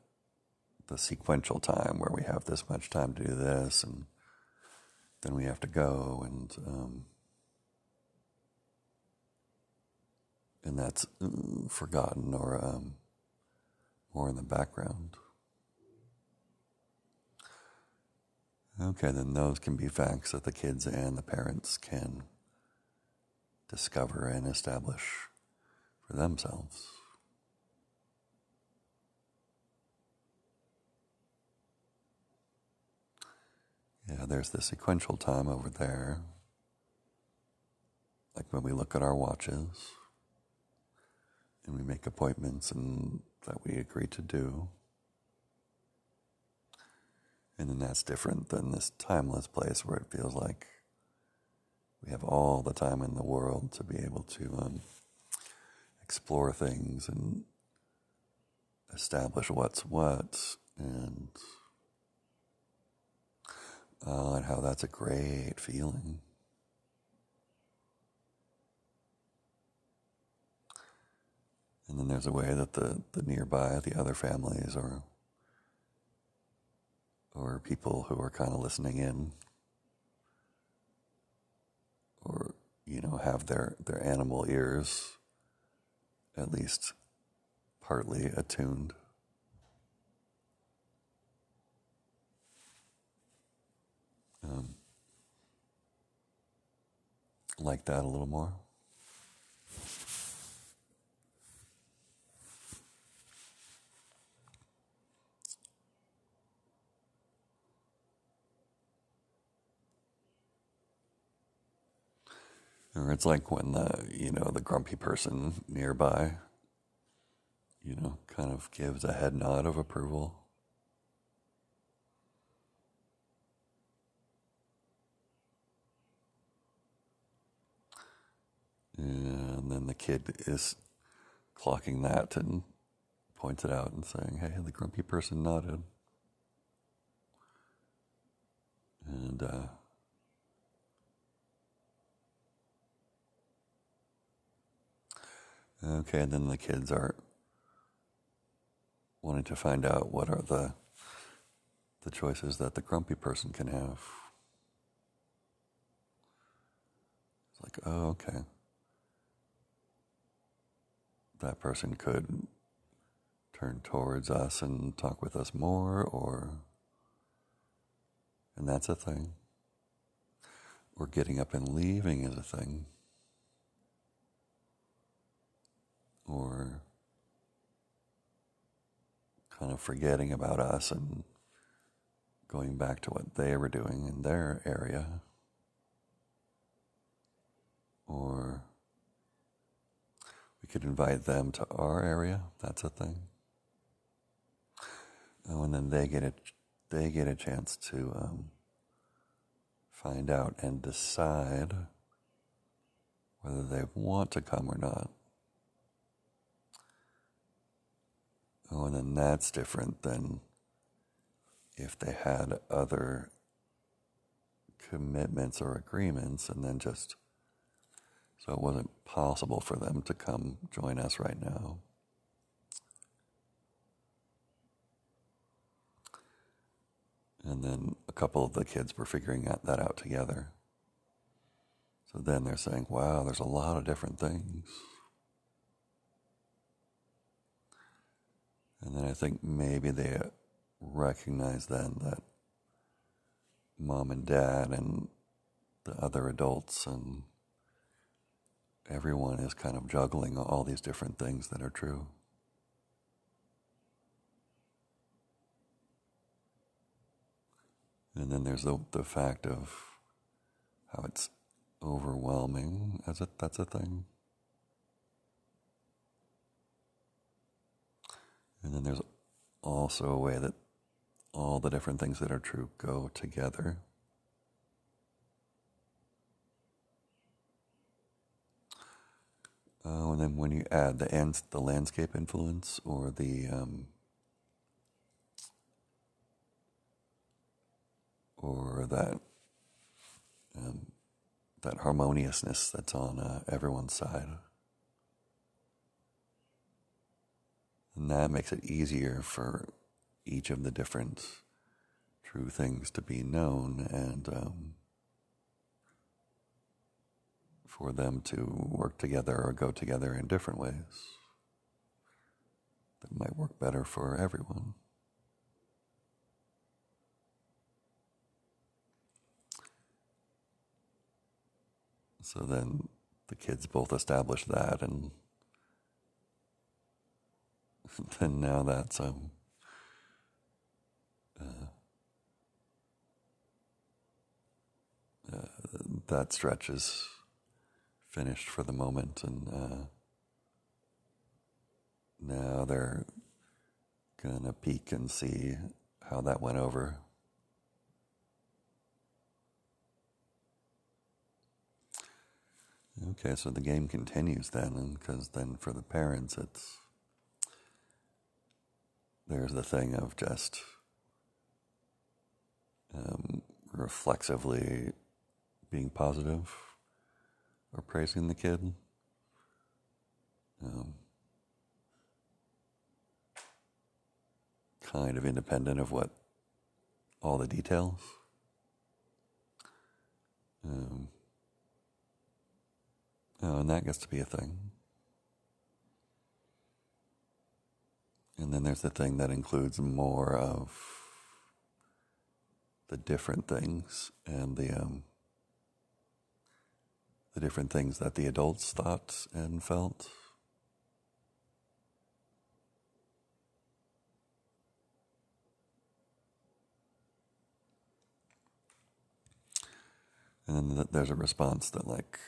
the sequential time where we have this much time to do this, and then we have to go, and um, and that's forgotten or um, more in the background. Okay, then those can be facts that the kids and the parents can discover and establish for themselves. Yeah, there's the sequential time over there. Like when we look at our watches and we make appointments and that we agree to do. And then that's different than this timeless place where it feels like we have all the time in the world to be able to um, explore things and establish what's what and uh, and how that's a great feeling. And then there's a way that the, the nearby, the other families or or people who are kind of listening in. Or you know have their their animal ears at least partly attuned. Um, like that a little more Or it's like when the, you know, the grumpy person nearby, you know, kind of gives a head nod of approval. And then the kid is clocking that and points it out and saying, hey, the grumpy person nodded. And, uh, Okay, and then the kids are wanting to find out what are the the choices that the grumpy person can have. It's like, oh, okay. That person could turn towards us and talk with us more, or, and that's a thing. Or getting up and leaving is a thing. Or kind of forgetting about us and going back to what they were doing in their area. Or we could invite them to our area. That's a thing. Oh, and then they get a they get a chance to um, find out and decide whether they want to come or not. And then that's different than if they had other commitments or agreements and then just so it wasn't possible for them to come join us right now. And then a couple of the kids were figuring that out together. So then they're saying, wow, there's a lot of different things. And then I think maybe they recognize then that mom and dad and the other adults and everyone is kind of juggling all these different things that are true. And then there's the, the fact of how it's overwhelming as a, that's a thing. And then there's also a way that all the different things that are true go together. Oh, and then when you add the ends, the landscape influence or the um, or that um, that harmoniousness that's on uh, everyone's side. And that makes it easier for each of the different true things to be known and um, for them to work together or go together in different ways that might work better for everyone. So then the kids both establish that, and then now that's um, uh, uh, that stretch is finished for the moment, and uh, now they're gonna peek and see how that went over. Okay, so the game continues then, because then for the parents, it's there's the thing of just um, reflexively being positive or praising the kid. Um, kind of independent of what all the details. Um, Oh, and that gets to be a thing. And then there's the thing that includes more of the different things and the um, the different things that the adults thought and felt. And then there's a response that, like,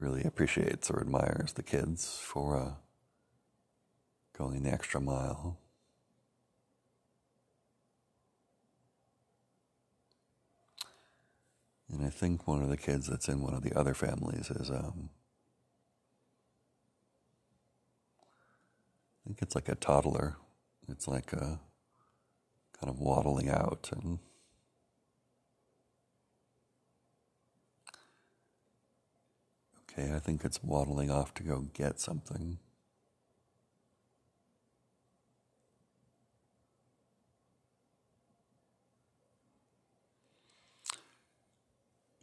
really appreciates or admires the kids for uh, going the extra mile. And I think one of the kids that's in one of the other families is, um, I think it's like a toddler. It's like a kind of waddling out and Okay, I think it's waddling off to go get something.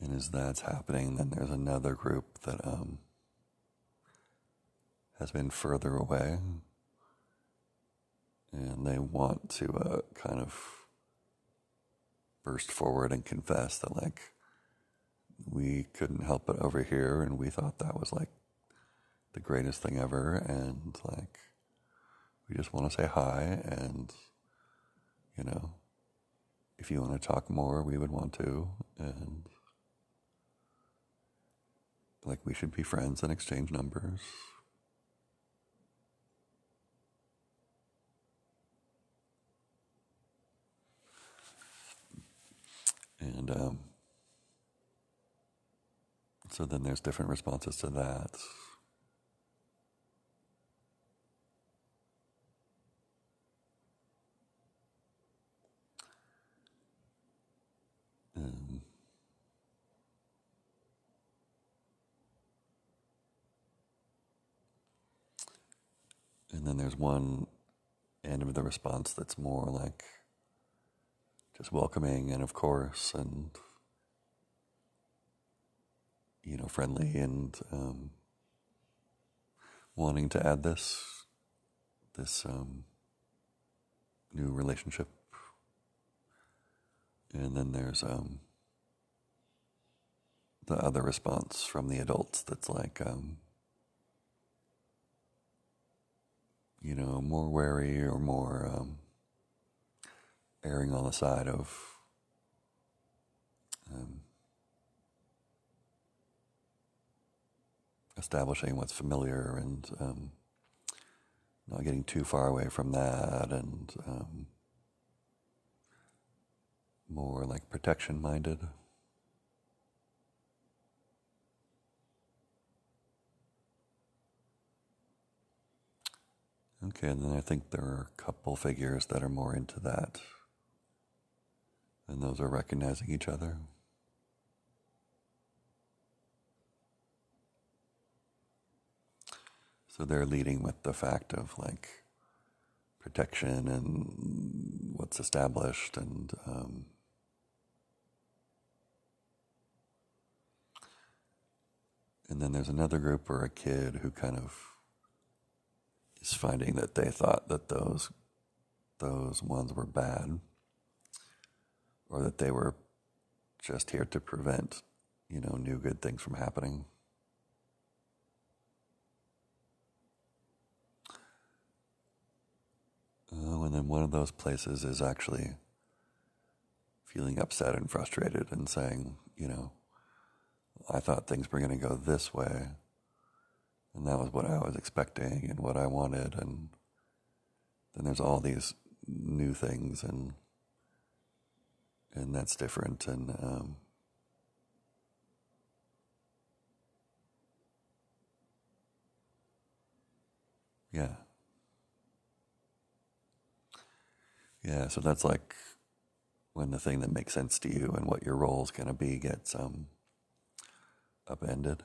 And as that's happening, then there's another group that um, has been further away. And they want to uh, kind of burst forward and confess that, like, we couldn't help it over here, and we thought that was like the greatest thing ever, and like We just want to say hi, and you know, if you want to talk more, we would want to, and like we should be friends and exchange numbers. And um, so then there's different responses to that. And then there's one end of the response that's more like just welcoming and of course and you know friendly and um, wanting to add this this um, new relationship. And then there's um, the other response from the adults that's like um, you know more wary or more um, erring on the side of um, establishing what's familiar and um, not getting too far away from that and um, more like protection minded. Okay, and then I think there are a couple figures that are more into that. And those are recognizing each other. So they're leading with the fact of like protection and what's established and um, and then there's another group or a kid who kind of is finding that they thought that those those ones were bad or that they were just here to prevent, you know, new good things from happening. Oh, and then one of those places is actually feeling upset and frustrated and saying, you know, I thought things were going to go this way. And that was what I was expecting and what I wanted. And then there's all these new things and and that's different. And um, yeah. Yeah so that's like when the thing that makes sense to you and what your role is going to be gets um, upended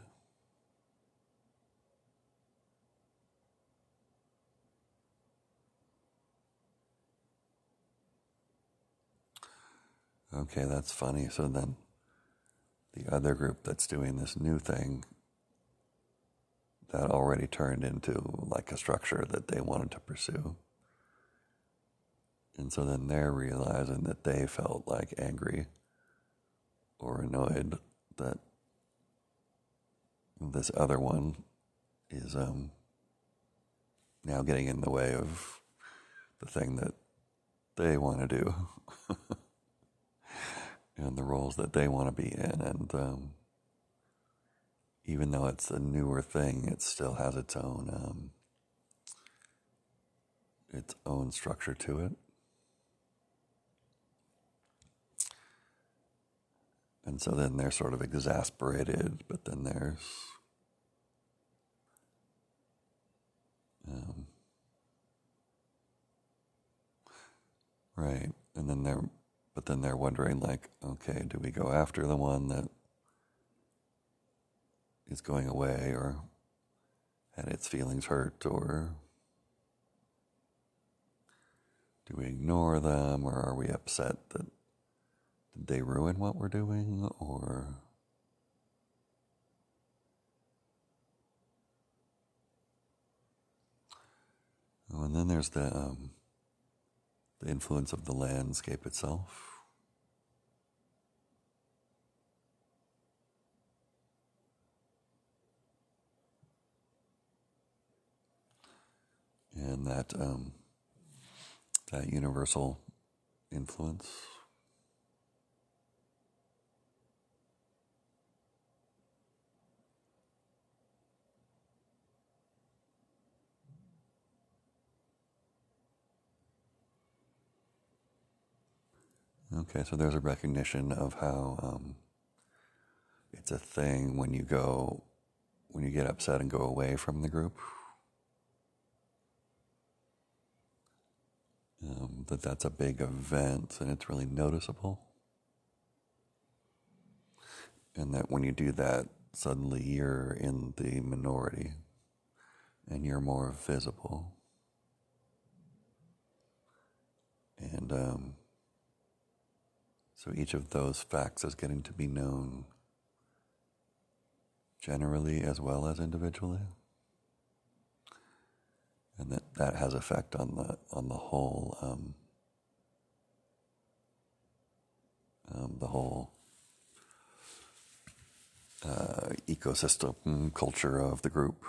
Okay, that's funny. So then the other group that's doing this new thing that already turned into like a structure that they wanted to pursue. And so then they're realizing that they felt like angry or annoyed that this other one is um, now getting in the way of the thing that they want to do. and the roles that they want to be in. And um, even though it's a newer thing, it still has its own um, its own structure to it. And so then they're sort of exasperated, but then there's um, right, and then they're but then they're wondering, like, okay, do we go after the one that is going away or had its feelings hurt, or do we ignore them, or are we upset that did they ruin what we're doing, or oh, and then there's the um, the influence of the landscape itself. And that um, that universal influence. Okay, so there's a recognition of how um, it's a thing when you go, when you get upset and go away from the group. Um, that that's a big event and it's really noticeable. And that when you do that, suddenly you're in the minority and you're more visible. And um, so each of those facts is getting to be known generally as well as individually. And that, that has effect on the on the whole um, um, the whole uh, ecosystem culture of the group.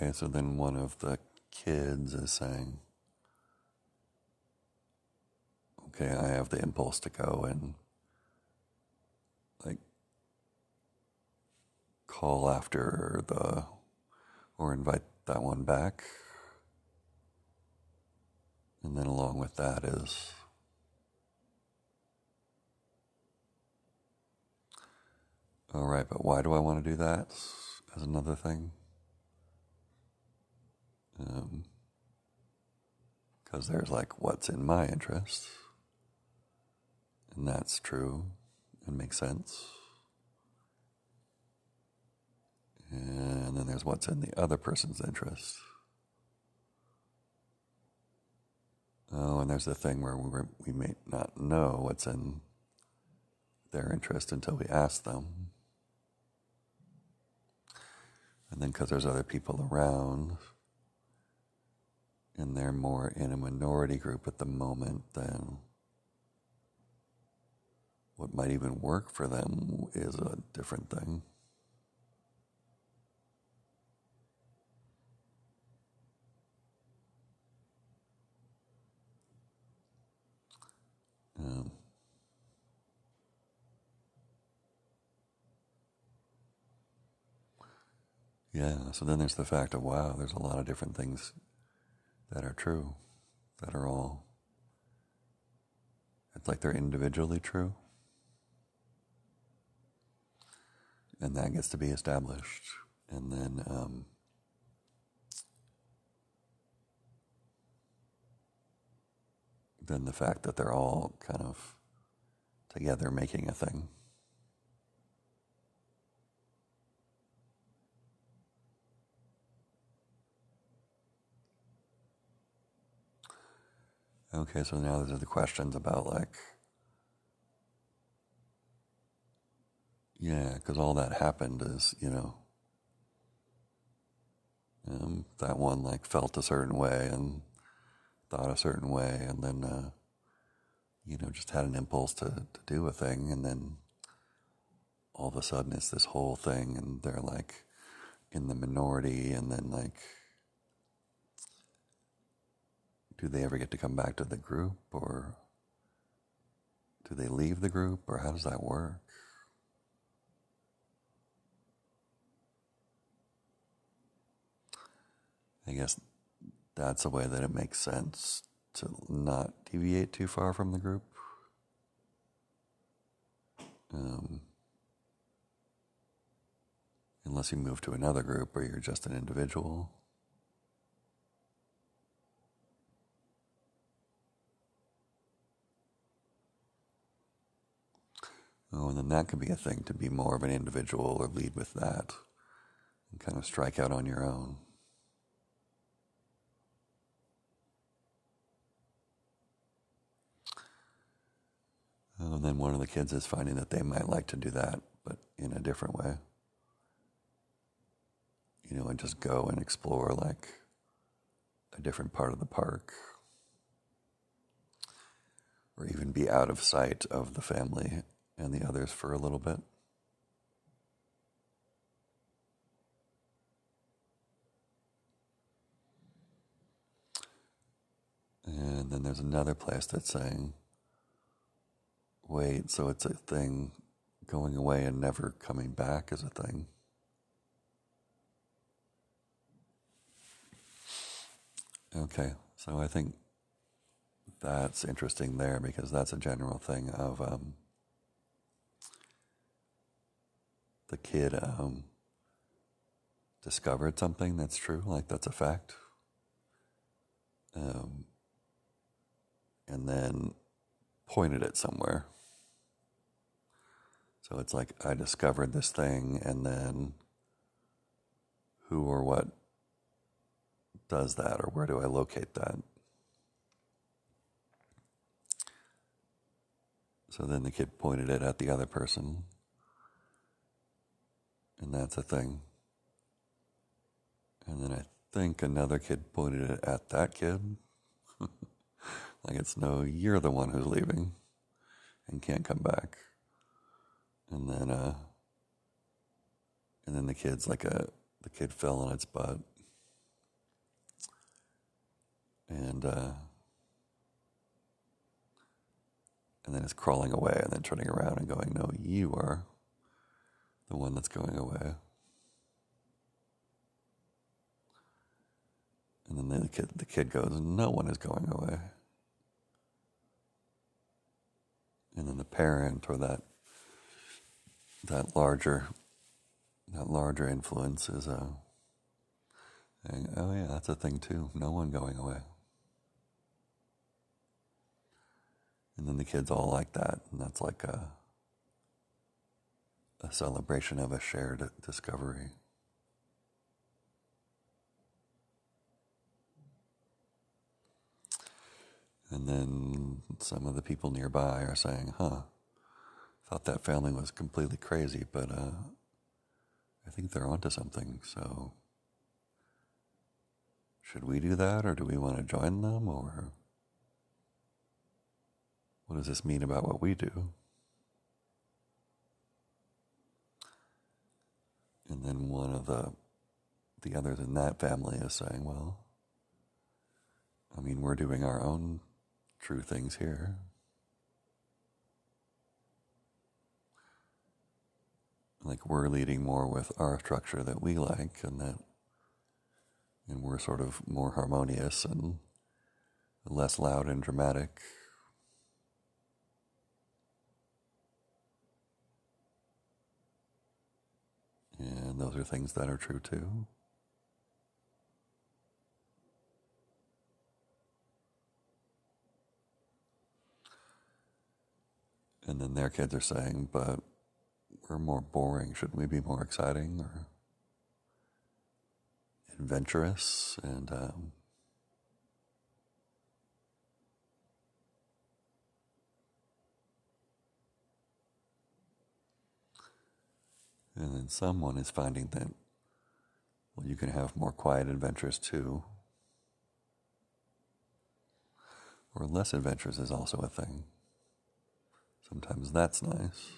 Okay, so then one of the kids is saying, okay, I have the impulse to go and like call after the, or invite that one back. And then along with that is, all right, but why do I want to do that as another thing? Because um, there's like what's in my interest, and that's true and makes sense. And then there's what's in the other person's interest. Oh, and there's the thing where we, we may not know what's in their interest until we ask them. And then because there's other people around, and they're more in a minority group at the moment, then what might even work for them is a different thing. Um, yeah, so then there's the fact of wow, there's a lot of different things that are true, that are all, it's like they're individually true. And that gets to be established. And then, um, then the fact that they're all kind of together making a thing. Okay, so now there's the questions about like, yeah, because all that happened is, you know, um, that one like felt a certain way and thought a certain way, and then, uh, you know, just had an impulse to, to do a thing, and then all of a sudden it's this whole thing, and they're like in the minority, and then like, do they ever get to come back to the group or do they leave the group or how does that work? I guess that's a way that it makes sense to not deviate too far from the group. Um, unless you move to another group where you're just an individual. Oh, and then that could be a thing to be more of an individual or lead with that and kind of strike out on your own. Oh, and then one of the kids is finding that they might like to do that, but in a different way. You know, and just go and explore like a different part of the park or even be out of sight of the family and the others for a little bit. And then there's another place that's saying, wait, so it's a thing going away and never coming back is a thing. Okay, so I think that's interesting there because that's a general thing of um, the kid um, discovered something that's true, like that's a fact. Um, and then pointed it somewhere. So it's like I discovered this thing, and then who or what does that, or where do I locate that? So then the kid pointed it at the other person, and that's a thing. And then I think another kid pointed it at that kid. like it's no, you're the one who's leaving and can't come back. And then, uh, and then the kid's like a, the kid fell on its butt. And, uh, and then it's crawling away and then turning around and going, No, you are the one that's going away. And then the kid, the kid goes, No one is going away. And then the parent or that that larger that larger influence is uh, saying, Oh yeah, that's a thing too. No one going away. And then the kids all like that, and that's like a a celebration of a shared discovery. And then some of the people nearby are saying, huh, thought that family was completely crazy, but uh, I think they're onto something. So, should we do that, or do we want to join them, or what does this mean about what we do? And then one of the the others in that family is saying, well, I mean, we're doing our own true things here. Like we're leading more with our structure that we like, and that, and we're sort of more harmonious and less loud and dramatic. And those are things that are true too. And then their kids are saying, but we're more boring. Shouldn't we be more exciting or adventurous? And um, And then someone is finding that, well, you can have more quiet adventures too. Or less adventures is also a thing. Sometimes that's nice.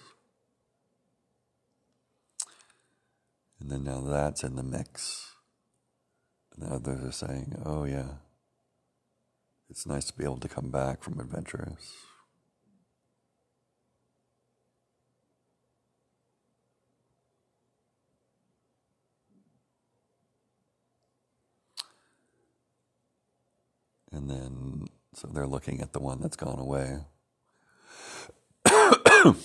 And then now that's in the mix. And the others are saying, oh, yeah, it's nice to be able to come back from adventures. And then, so they're looking at the one that's gone away.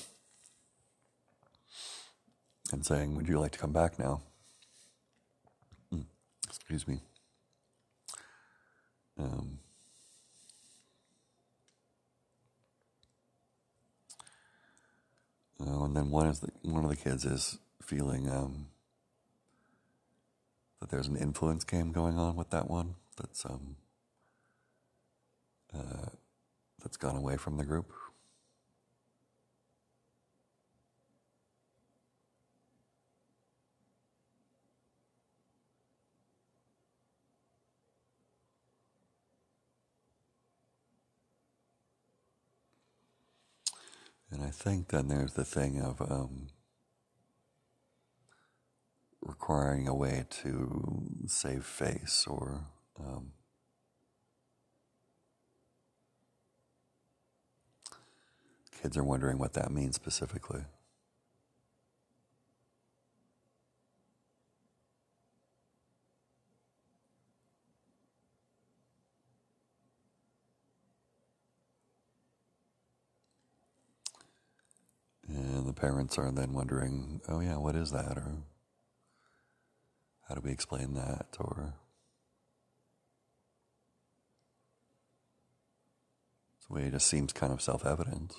and saying, Would you like to come back now? Mm, excuse me. Um, oh, and then one is the, one of the kids is feeling um, that there's an influence game going on with that one. That's um, uh, that's gone away from the group. And I think then there's the thing of um, requiring a way to save face or um, kids are wondering what that means specifically. And the parents are then wondering, oh, yeah, what is that? Or how do we explain that? Or way it just seems kind of self evident.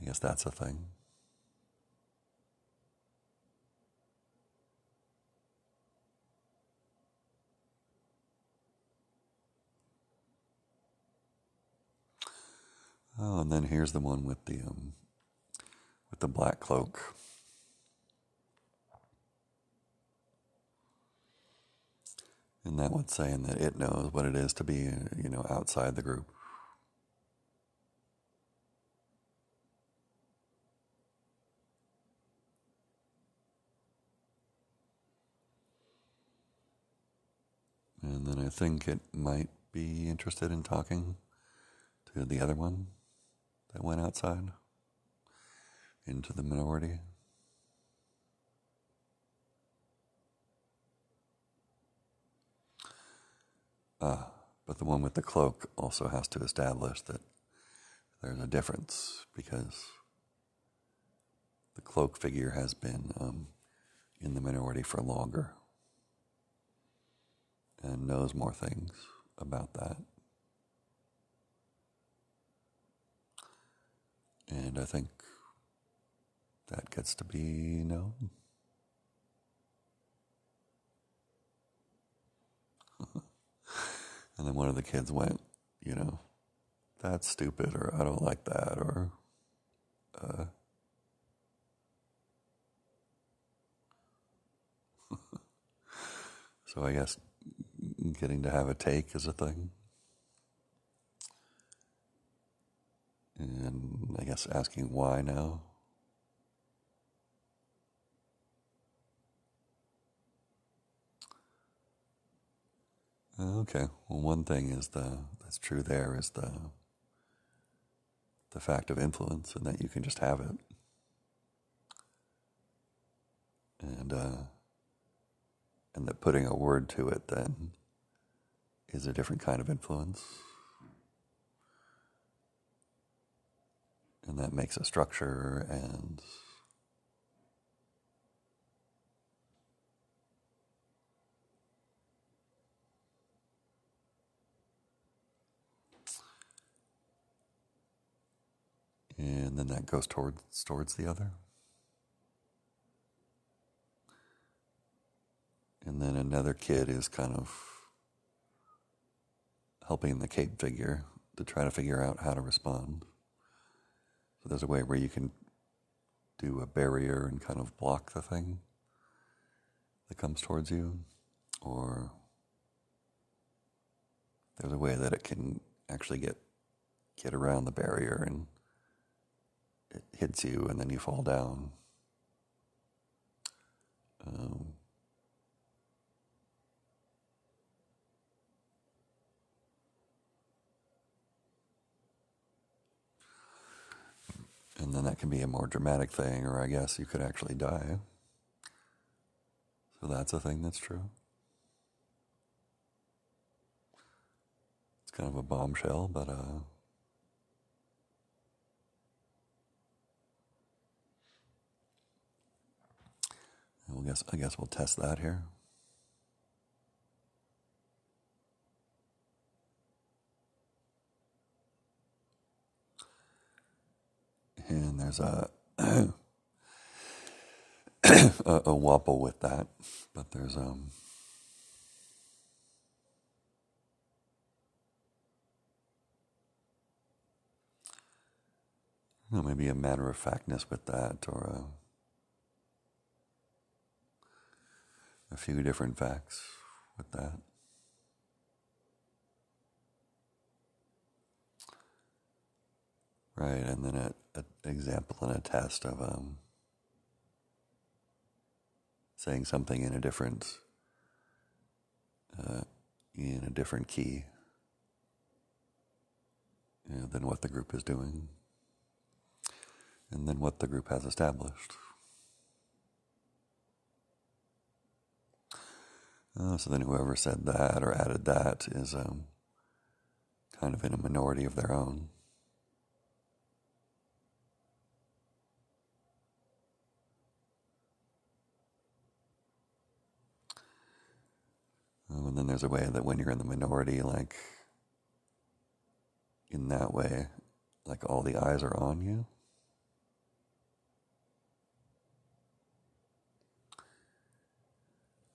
I guess that's a thing. Oh, and then here's the one with the um, with the black cloak. And that one's saying that it knows what it is to be, you know, outside the group. And then I think it might be interested in talking to the other one that went outside into the minority. Uh, but the one with the cloak also has to establish that there's a difference because the cloak figure has been um, in the minority for longer and knows more things about that. And I think that gets to be known. and then one of the kids went, you know, that's stupid, or I don't like that, or, uh, so I guess getting to have a take is a thing. And I guess asking why now. Okay. Well, one thing is the that's true. There is the the fact of influence, and that you can just have it, and uh, and that putting a word to it then is a different kind of influence. And that makes a structure and and then that goes towards towards the other. And then another kid is kind of helping the cape figure to try to figure out how to respond. So there's a way where you can do a barrier and kind of block the thing that comes towards you, or there's a way that it can actually get get around the barrier and it hits you and then you fall down. Um, and then that can be a more dramatic thing, or I guess you could actually die. So that's a thing that's true. It's kind of a bombshell, but uh, I guess I guess we'll test that here. And there's a a, a wobble with that, but there's um maybe a matter of factness with that, or a, a few different facts with that. Right, and then an example and a test of um, saying something in a different uh, in a different key you know, than what the group is doing, and then what the group has established. Uh, so then, whoever said that or added that is um, kind of in a minority of their own. Um, and then there's a way that when you're in the minority, like in that way, like all the eyes are on you.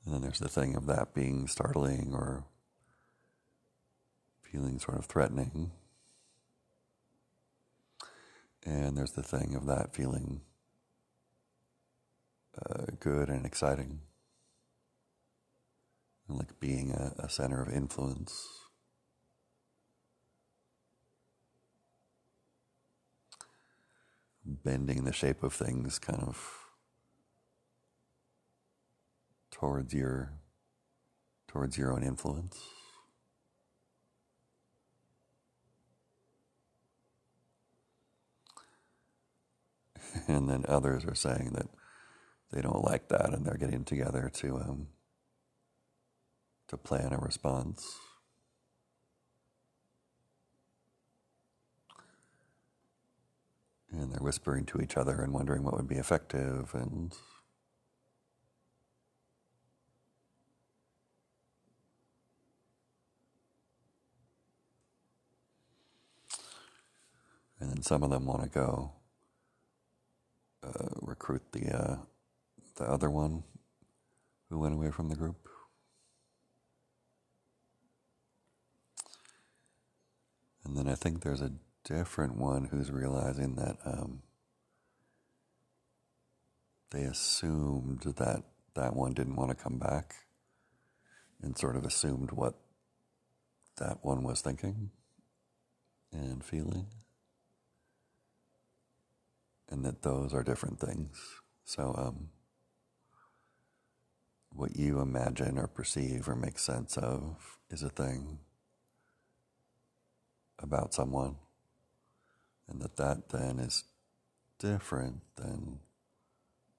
And then there's the thing of that being startling or feeling sort of threatening. And there's the thing of that feeling uh, good and exciting like being a, a center of influence. Bending the shape of things kind of towards your towards your own influence. And then others are saying that they don't like that and they're getting together to um, to plan a response. And they're whispering to each other and wondering what would be effective and and then some of them want to go uh, recruit the uh, the other one who went away from the group. And then I think there's a different one who's realizing that um, they assumed that that one didn't want to come back and sort of assumed what that one was thinking and feeling. And that those are different things. So, um, what you imagine or perceive or make sense of is a thing about someone, and that that then is different than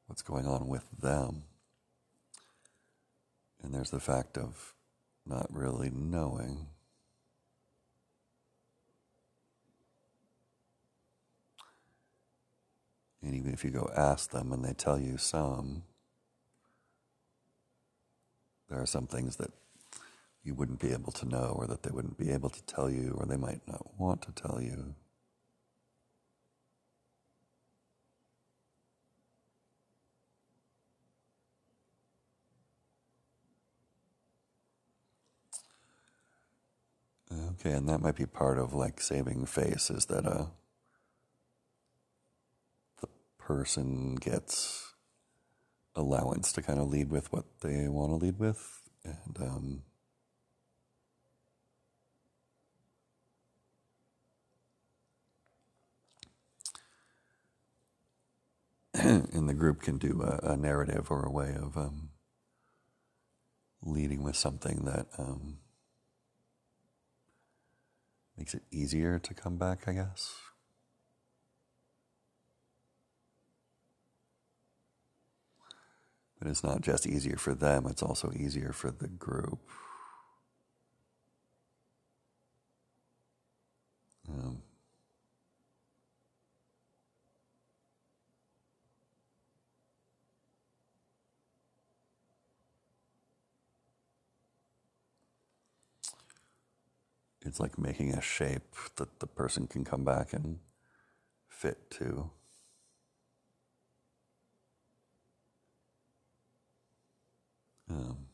what's going on with them. And there's the fact of not really knowing. And even if you go ask them and they tell you some, there are some things that you wouldn't be able to know, or that they wouldn't be able to tell you, or they might not want to tell you. Okay, and that might be part of like saving face is that uh, the person gets allowance to kind of lead with what they want to lead with, and um, in the group can do a, a, narrative or a way of um, leading with something that um, makes it easier to come back, I guess. But it's not just easier for them, it's also easier for the group. It's like making a shape that the person can come back and fit to. Um,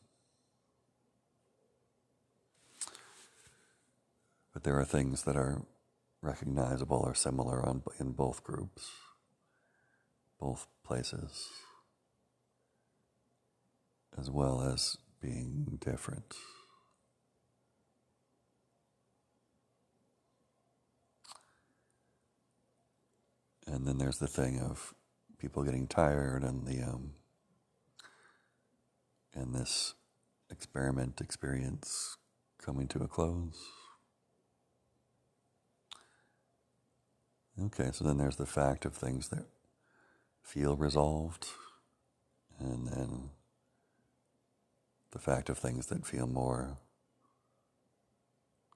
but there are things that are recognizable or similar on, in both groups, both places, as well as being different. And then there's the thing of people getting tired and the um, and this experiment experience coming to a close. Okay, so then there's the fact of things that feel resolved, and then the fact of things that feel more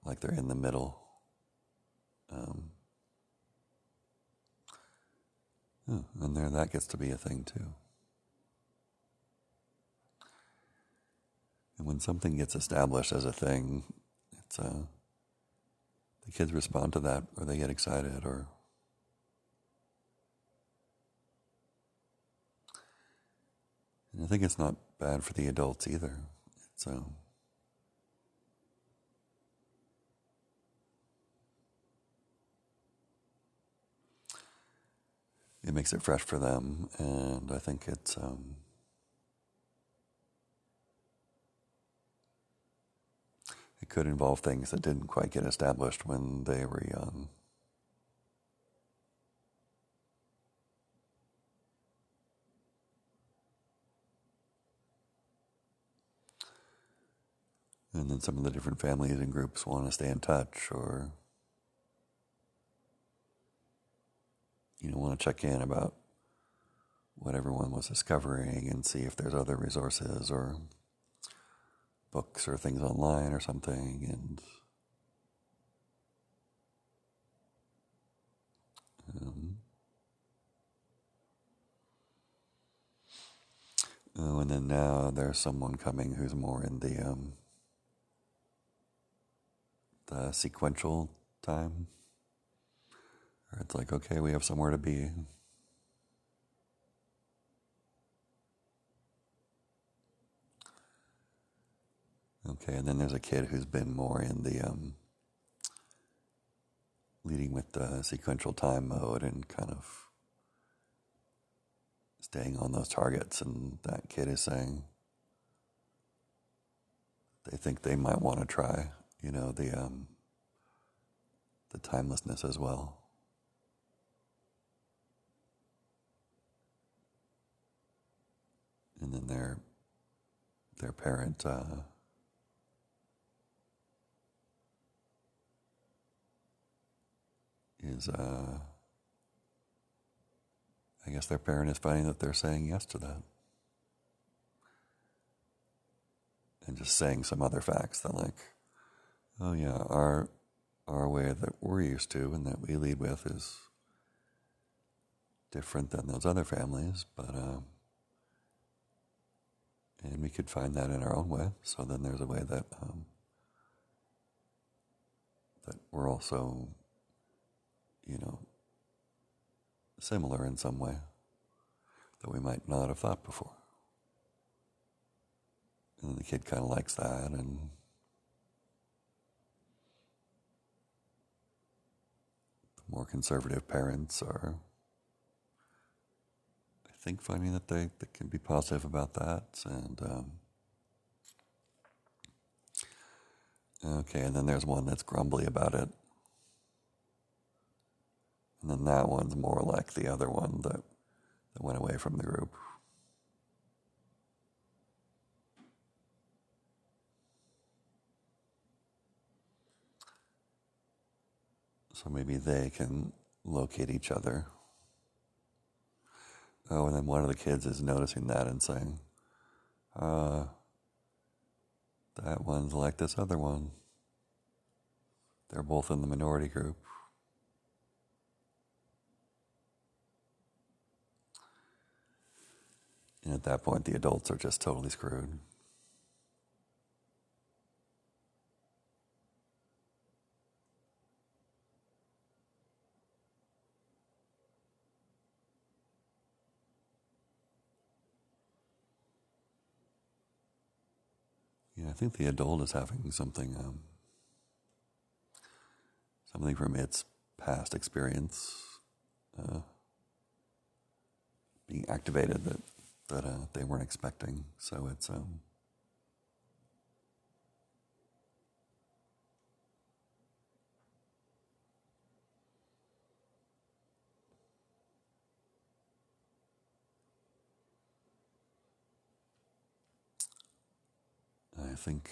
like they're in the middle. Um, and there, that gets to be a thing too. And when something gets established as a thing, it's uh, the kids respond to that, or they get excited, or and I think it's not bad for the adults either. It's um, it makes it fresh for them, and I think it's um, it could involve things that didn't quite get established when they were young. And then some of the different families and groups want to stay in touch or, you know, want to check in about what everyone was discovering and see if there's other resources or books or things online or something. And um, oh, and then now there's someone coming who's more in the um, the sequential time. Or it's like, okay, we have somewhere to be. Okay, and then there's a kid who's been more in the um, leading with the sequential time mode and kind of staying on those targets. And that kid is saying they think they might want to try, you know, the um, the timelessness as well. And then their their parent. Uh, is, uh, I guess their parent is finding that they're saying yes to that. And just saying some other facts that, like, oh yeah, our our way that we're used to and that we lead with is different than those other families, but um, and we could find that in our own way. So then there's a way that um, that we're also you know, similar in some way that we might not have thought before. And the kid kind of likes that, and the more conservative parents are, think, finding that they, they can be positive about that. And um, okay, and then there's one that's grumbly about it. And then that one's more like the other one that, that went away from the group. So maybe they can locate each other. Oh, and then one of the kids is noticing that and saying, uh, that one's like this other one. They're both in the minority group. And at that point, the adults are just totally screwed. Think the adult is having something, um, something from its past experience uh, being activated that that uh, they weren't expecting. So it's um, think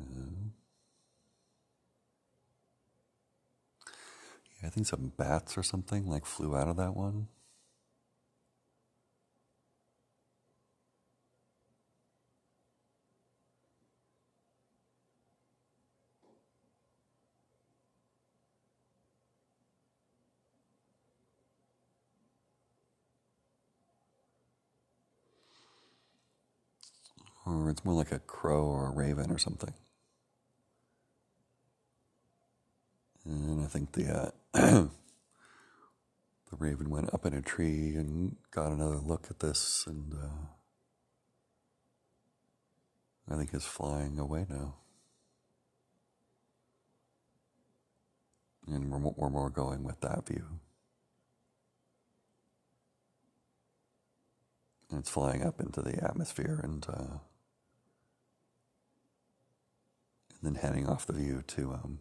uh, yeah, I think some bats or something like flew out of that one. Or it's more like a crow or a raven or something. And I think the uh, the raven went up in a tree and got another look at this, and uh, I think is flying away now. And we're, we're more going with that view. And it's flying up into the atmosphere and. Uh, and then heading off the view to um,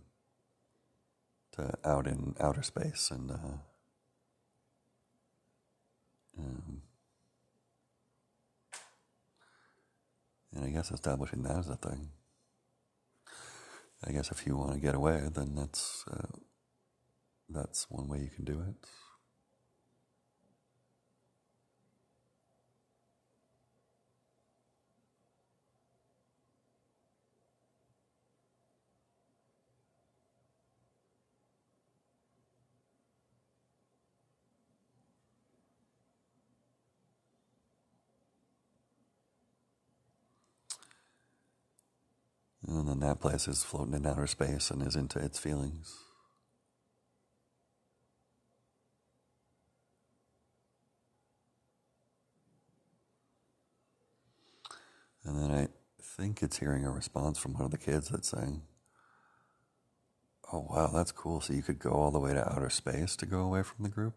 to out in outer space and uh, um, and I guess establishing that as a thing. I guess if you want to get away, then that's uh, that's one way you can do it. And then that place is floating in outer space and is into its feelings. And then I think it's hearing a response from one of the kids that's saying, Oh, wow, that's cool. So you could go all the way to outer space to go away from the group?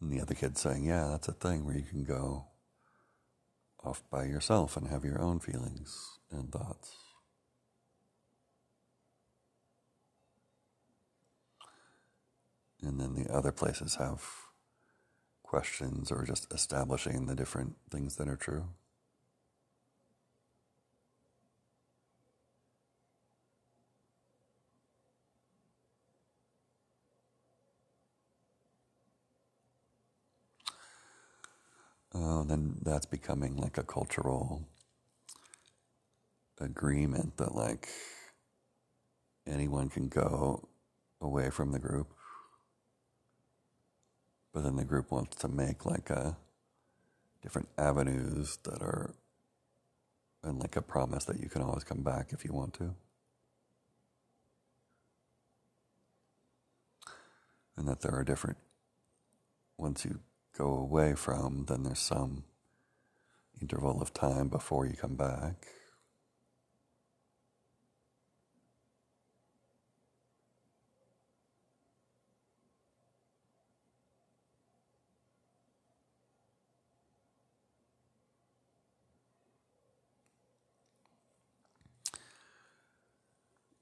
And the other kid saying, Yeah, that's a thing where you can go off by yourself and have your own feelings and thoughts. And then the other places have questions or just establishing the different things that are true. Uh, then that's becoming like a cultural agreement that like anyone can go away from the group. But then the group wants to make like a different avenues that are and like a promise that you can always come back if you want to. And that there are different once you go away from, then there's some interval of time before you come back.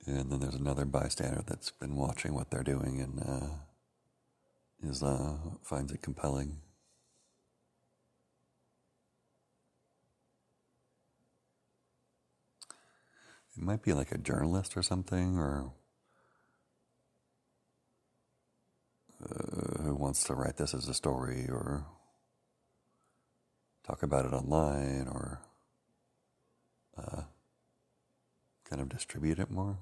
And then there's another bystander that's been watching what they're doing and uh, is uh, finds it compelling. It might be like a journalist or something, or uh, who wants to write this as a story, or talk about it online, or uh, kind of distribute it more.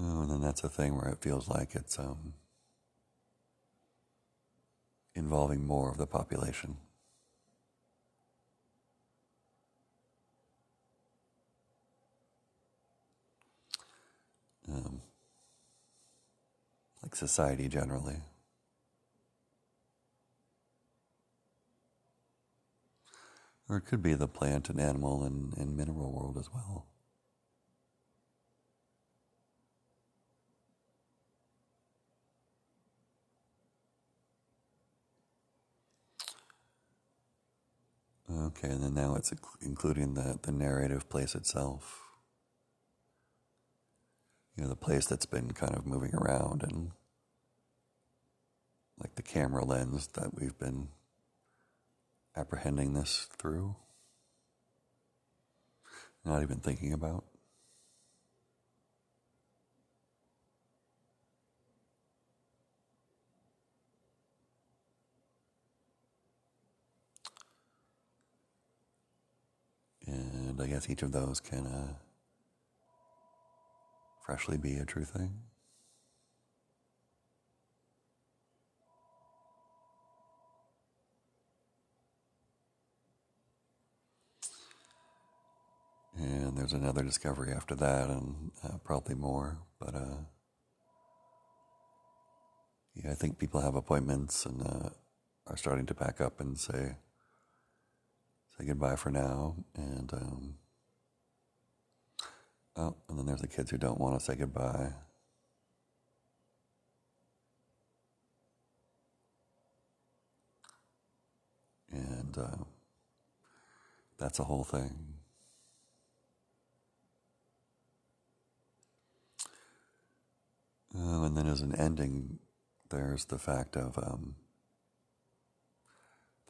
Oh, and then that's a thing where it feels like it's um, involving more of the population. Um, like society generally. Or it could be the plant and animal and, and mineral world as well. Okay, and then now it's including the, the narrative place itself. You know, the place that's been kind of moving around and like the camera lens that we've been apprehending this through. Not even thinking about. And I guess each of those can uh, freshly be a true thing. And there's another discovery after that, and uh, probably more. But uh, yeah, I think people have appointments and uh, are starting to pack up and say say goodbye for now. And um, oh, and then there's the kids who don't want to say goodbye. And uh, that's a whole thing. Oh, and then as an ending, there's the fact of um,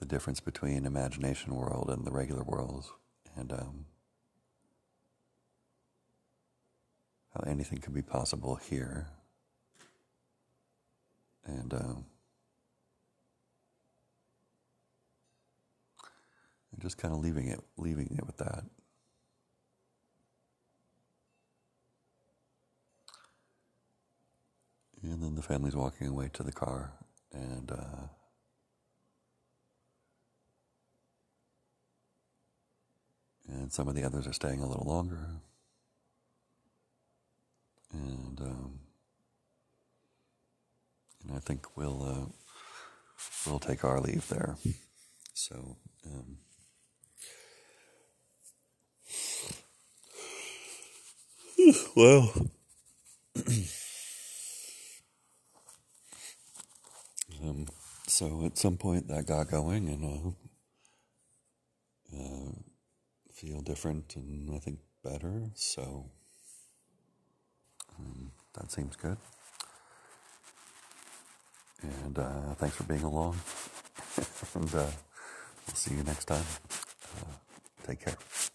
the difference between imagination world and the regular world, and um, how anything could be possible here, and um, just kind of leaving it, leaving it with that. And then the family's walking away to the car, and uh, and some of the others are staying a little longer, and um, and I think we'll uh, we'll take our leave there. So. Um, well. Um, so at some point that got going and uh, uh, feel different and I think better. So um, that seems good. And uh, thanks for being along. and uh, we'll see you next time. Uh, take care.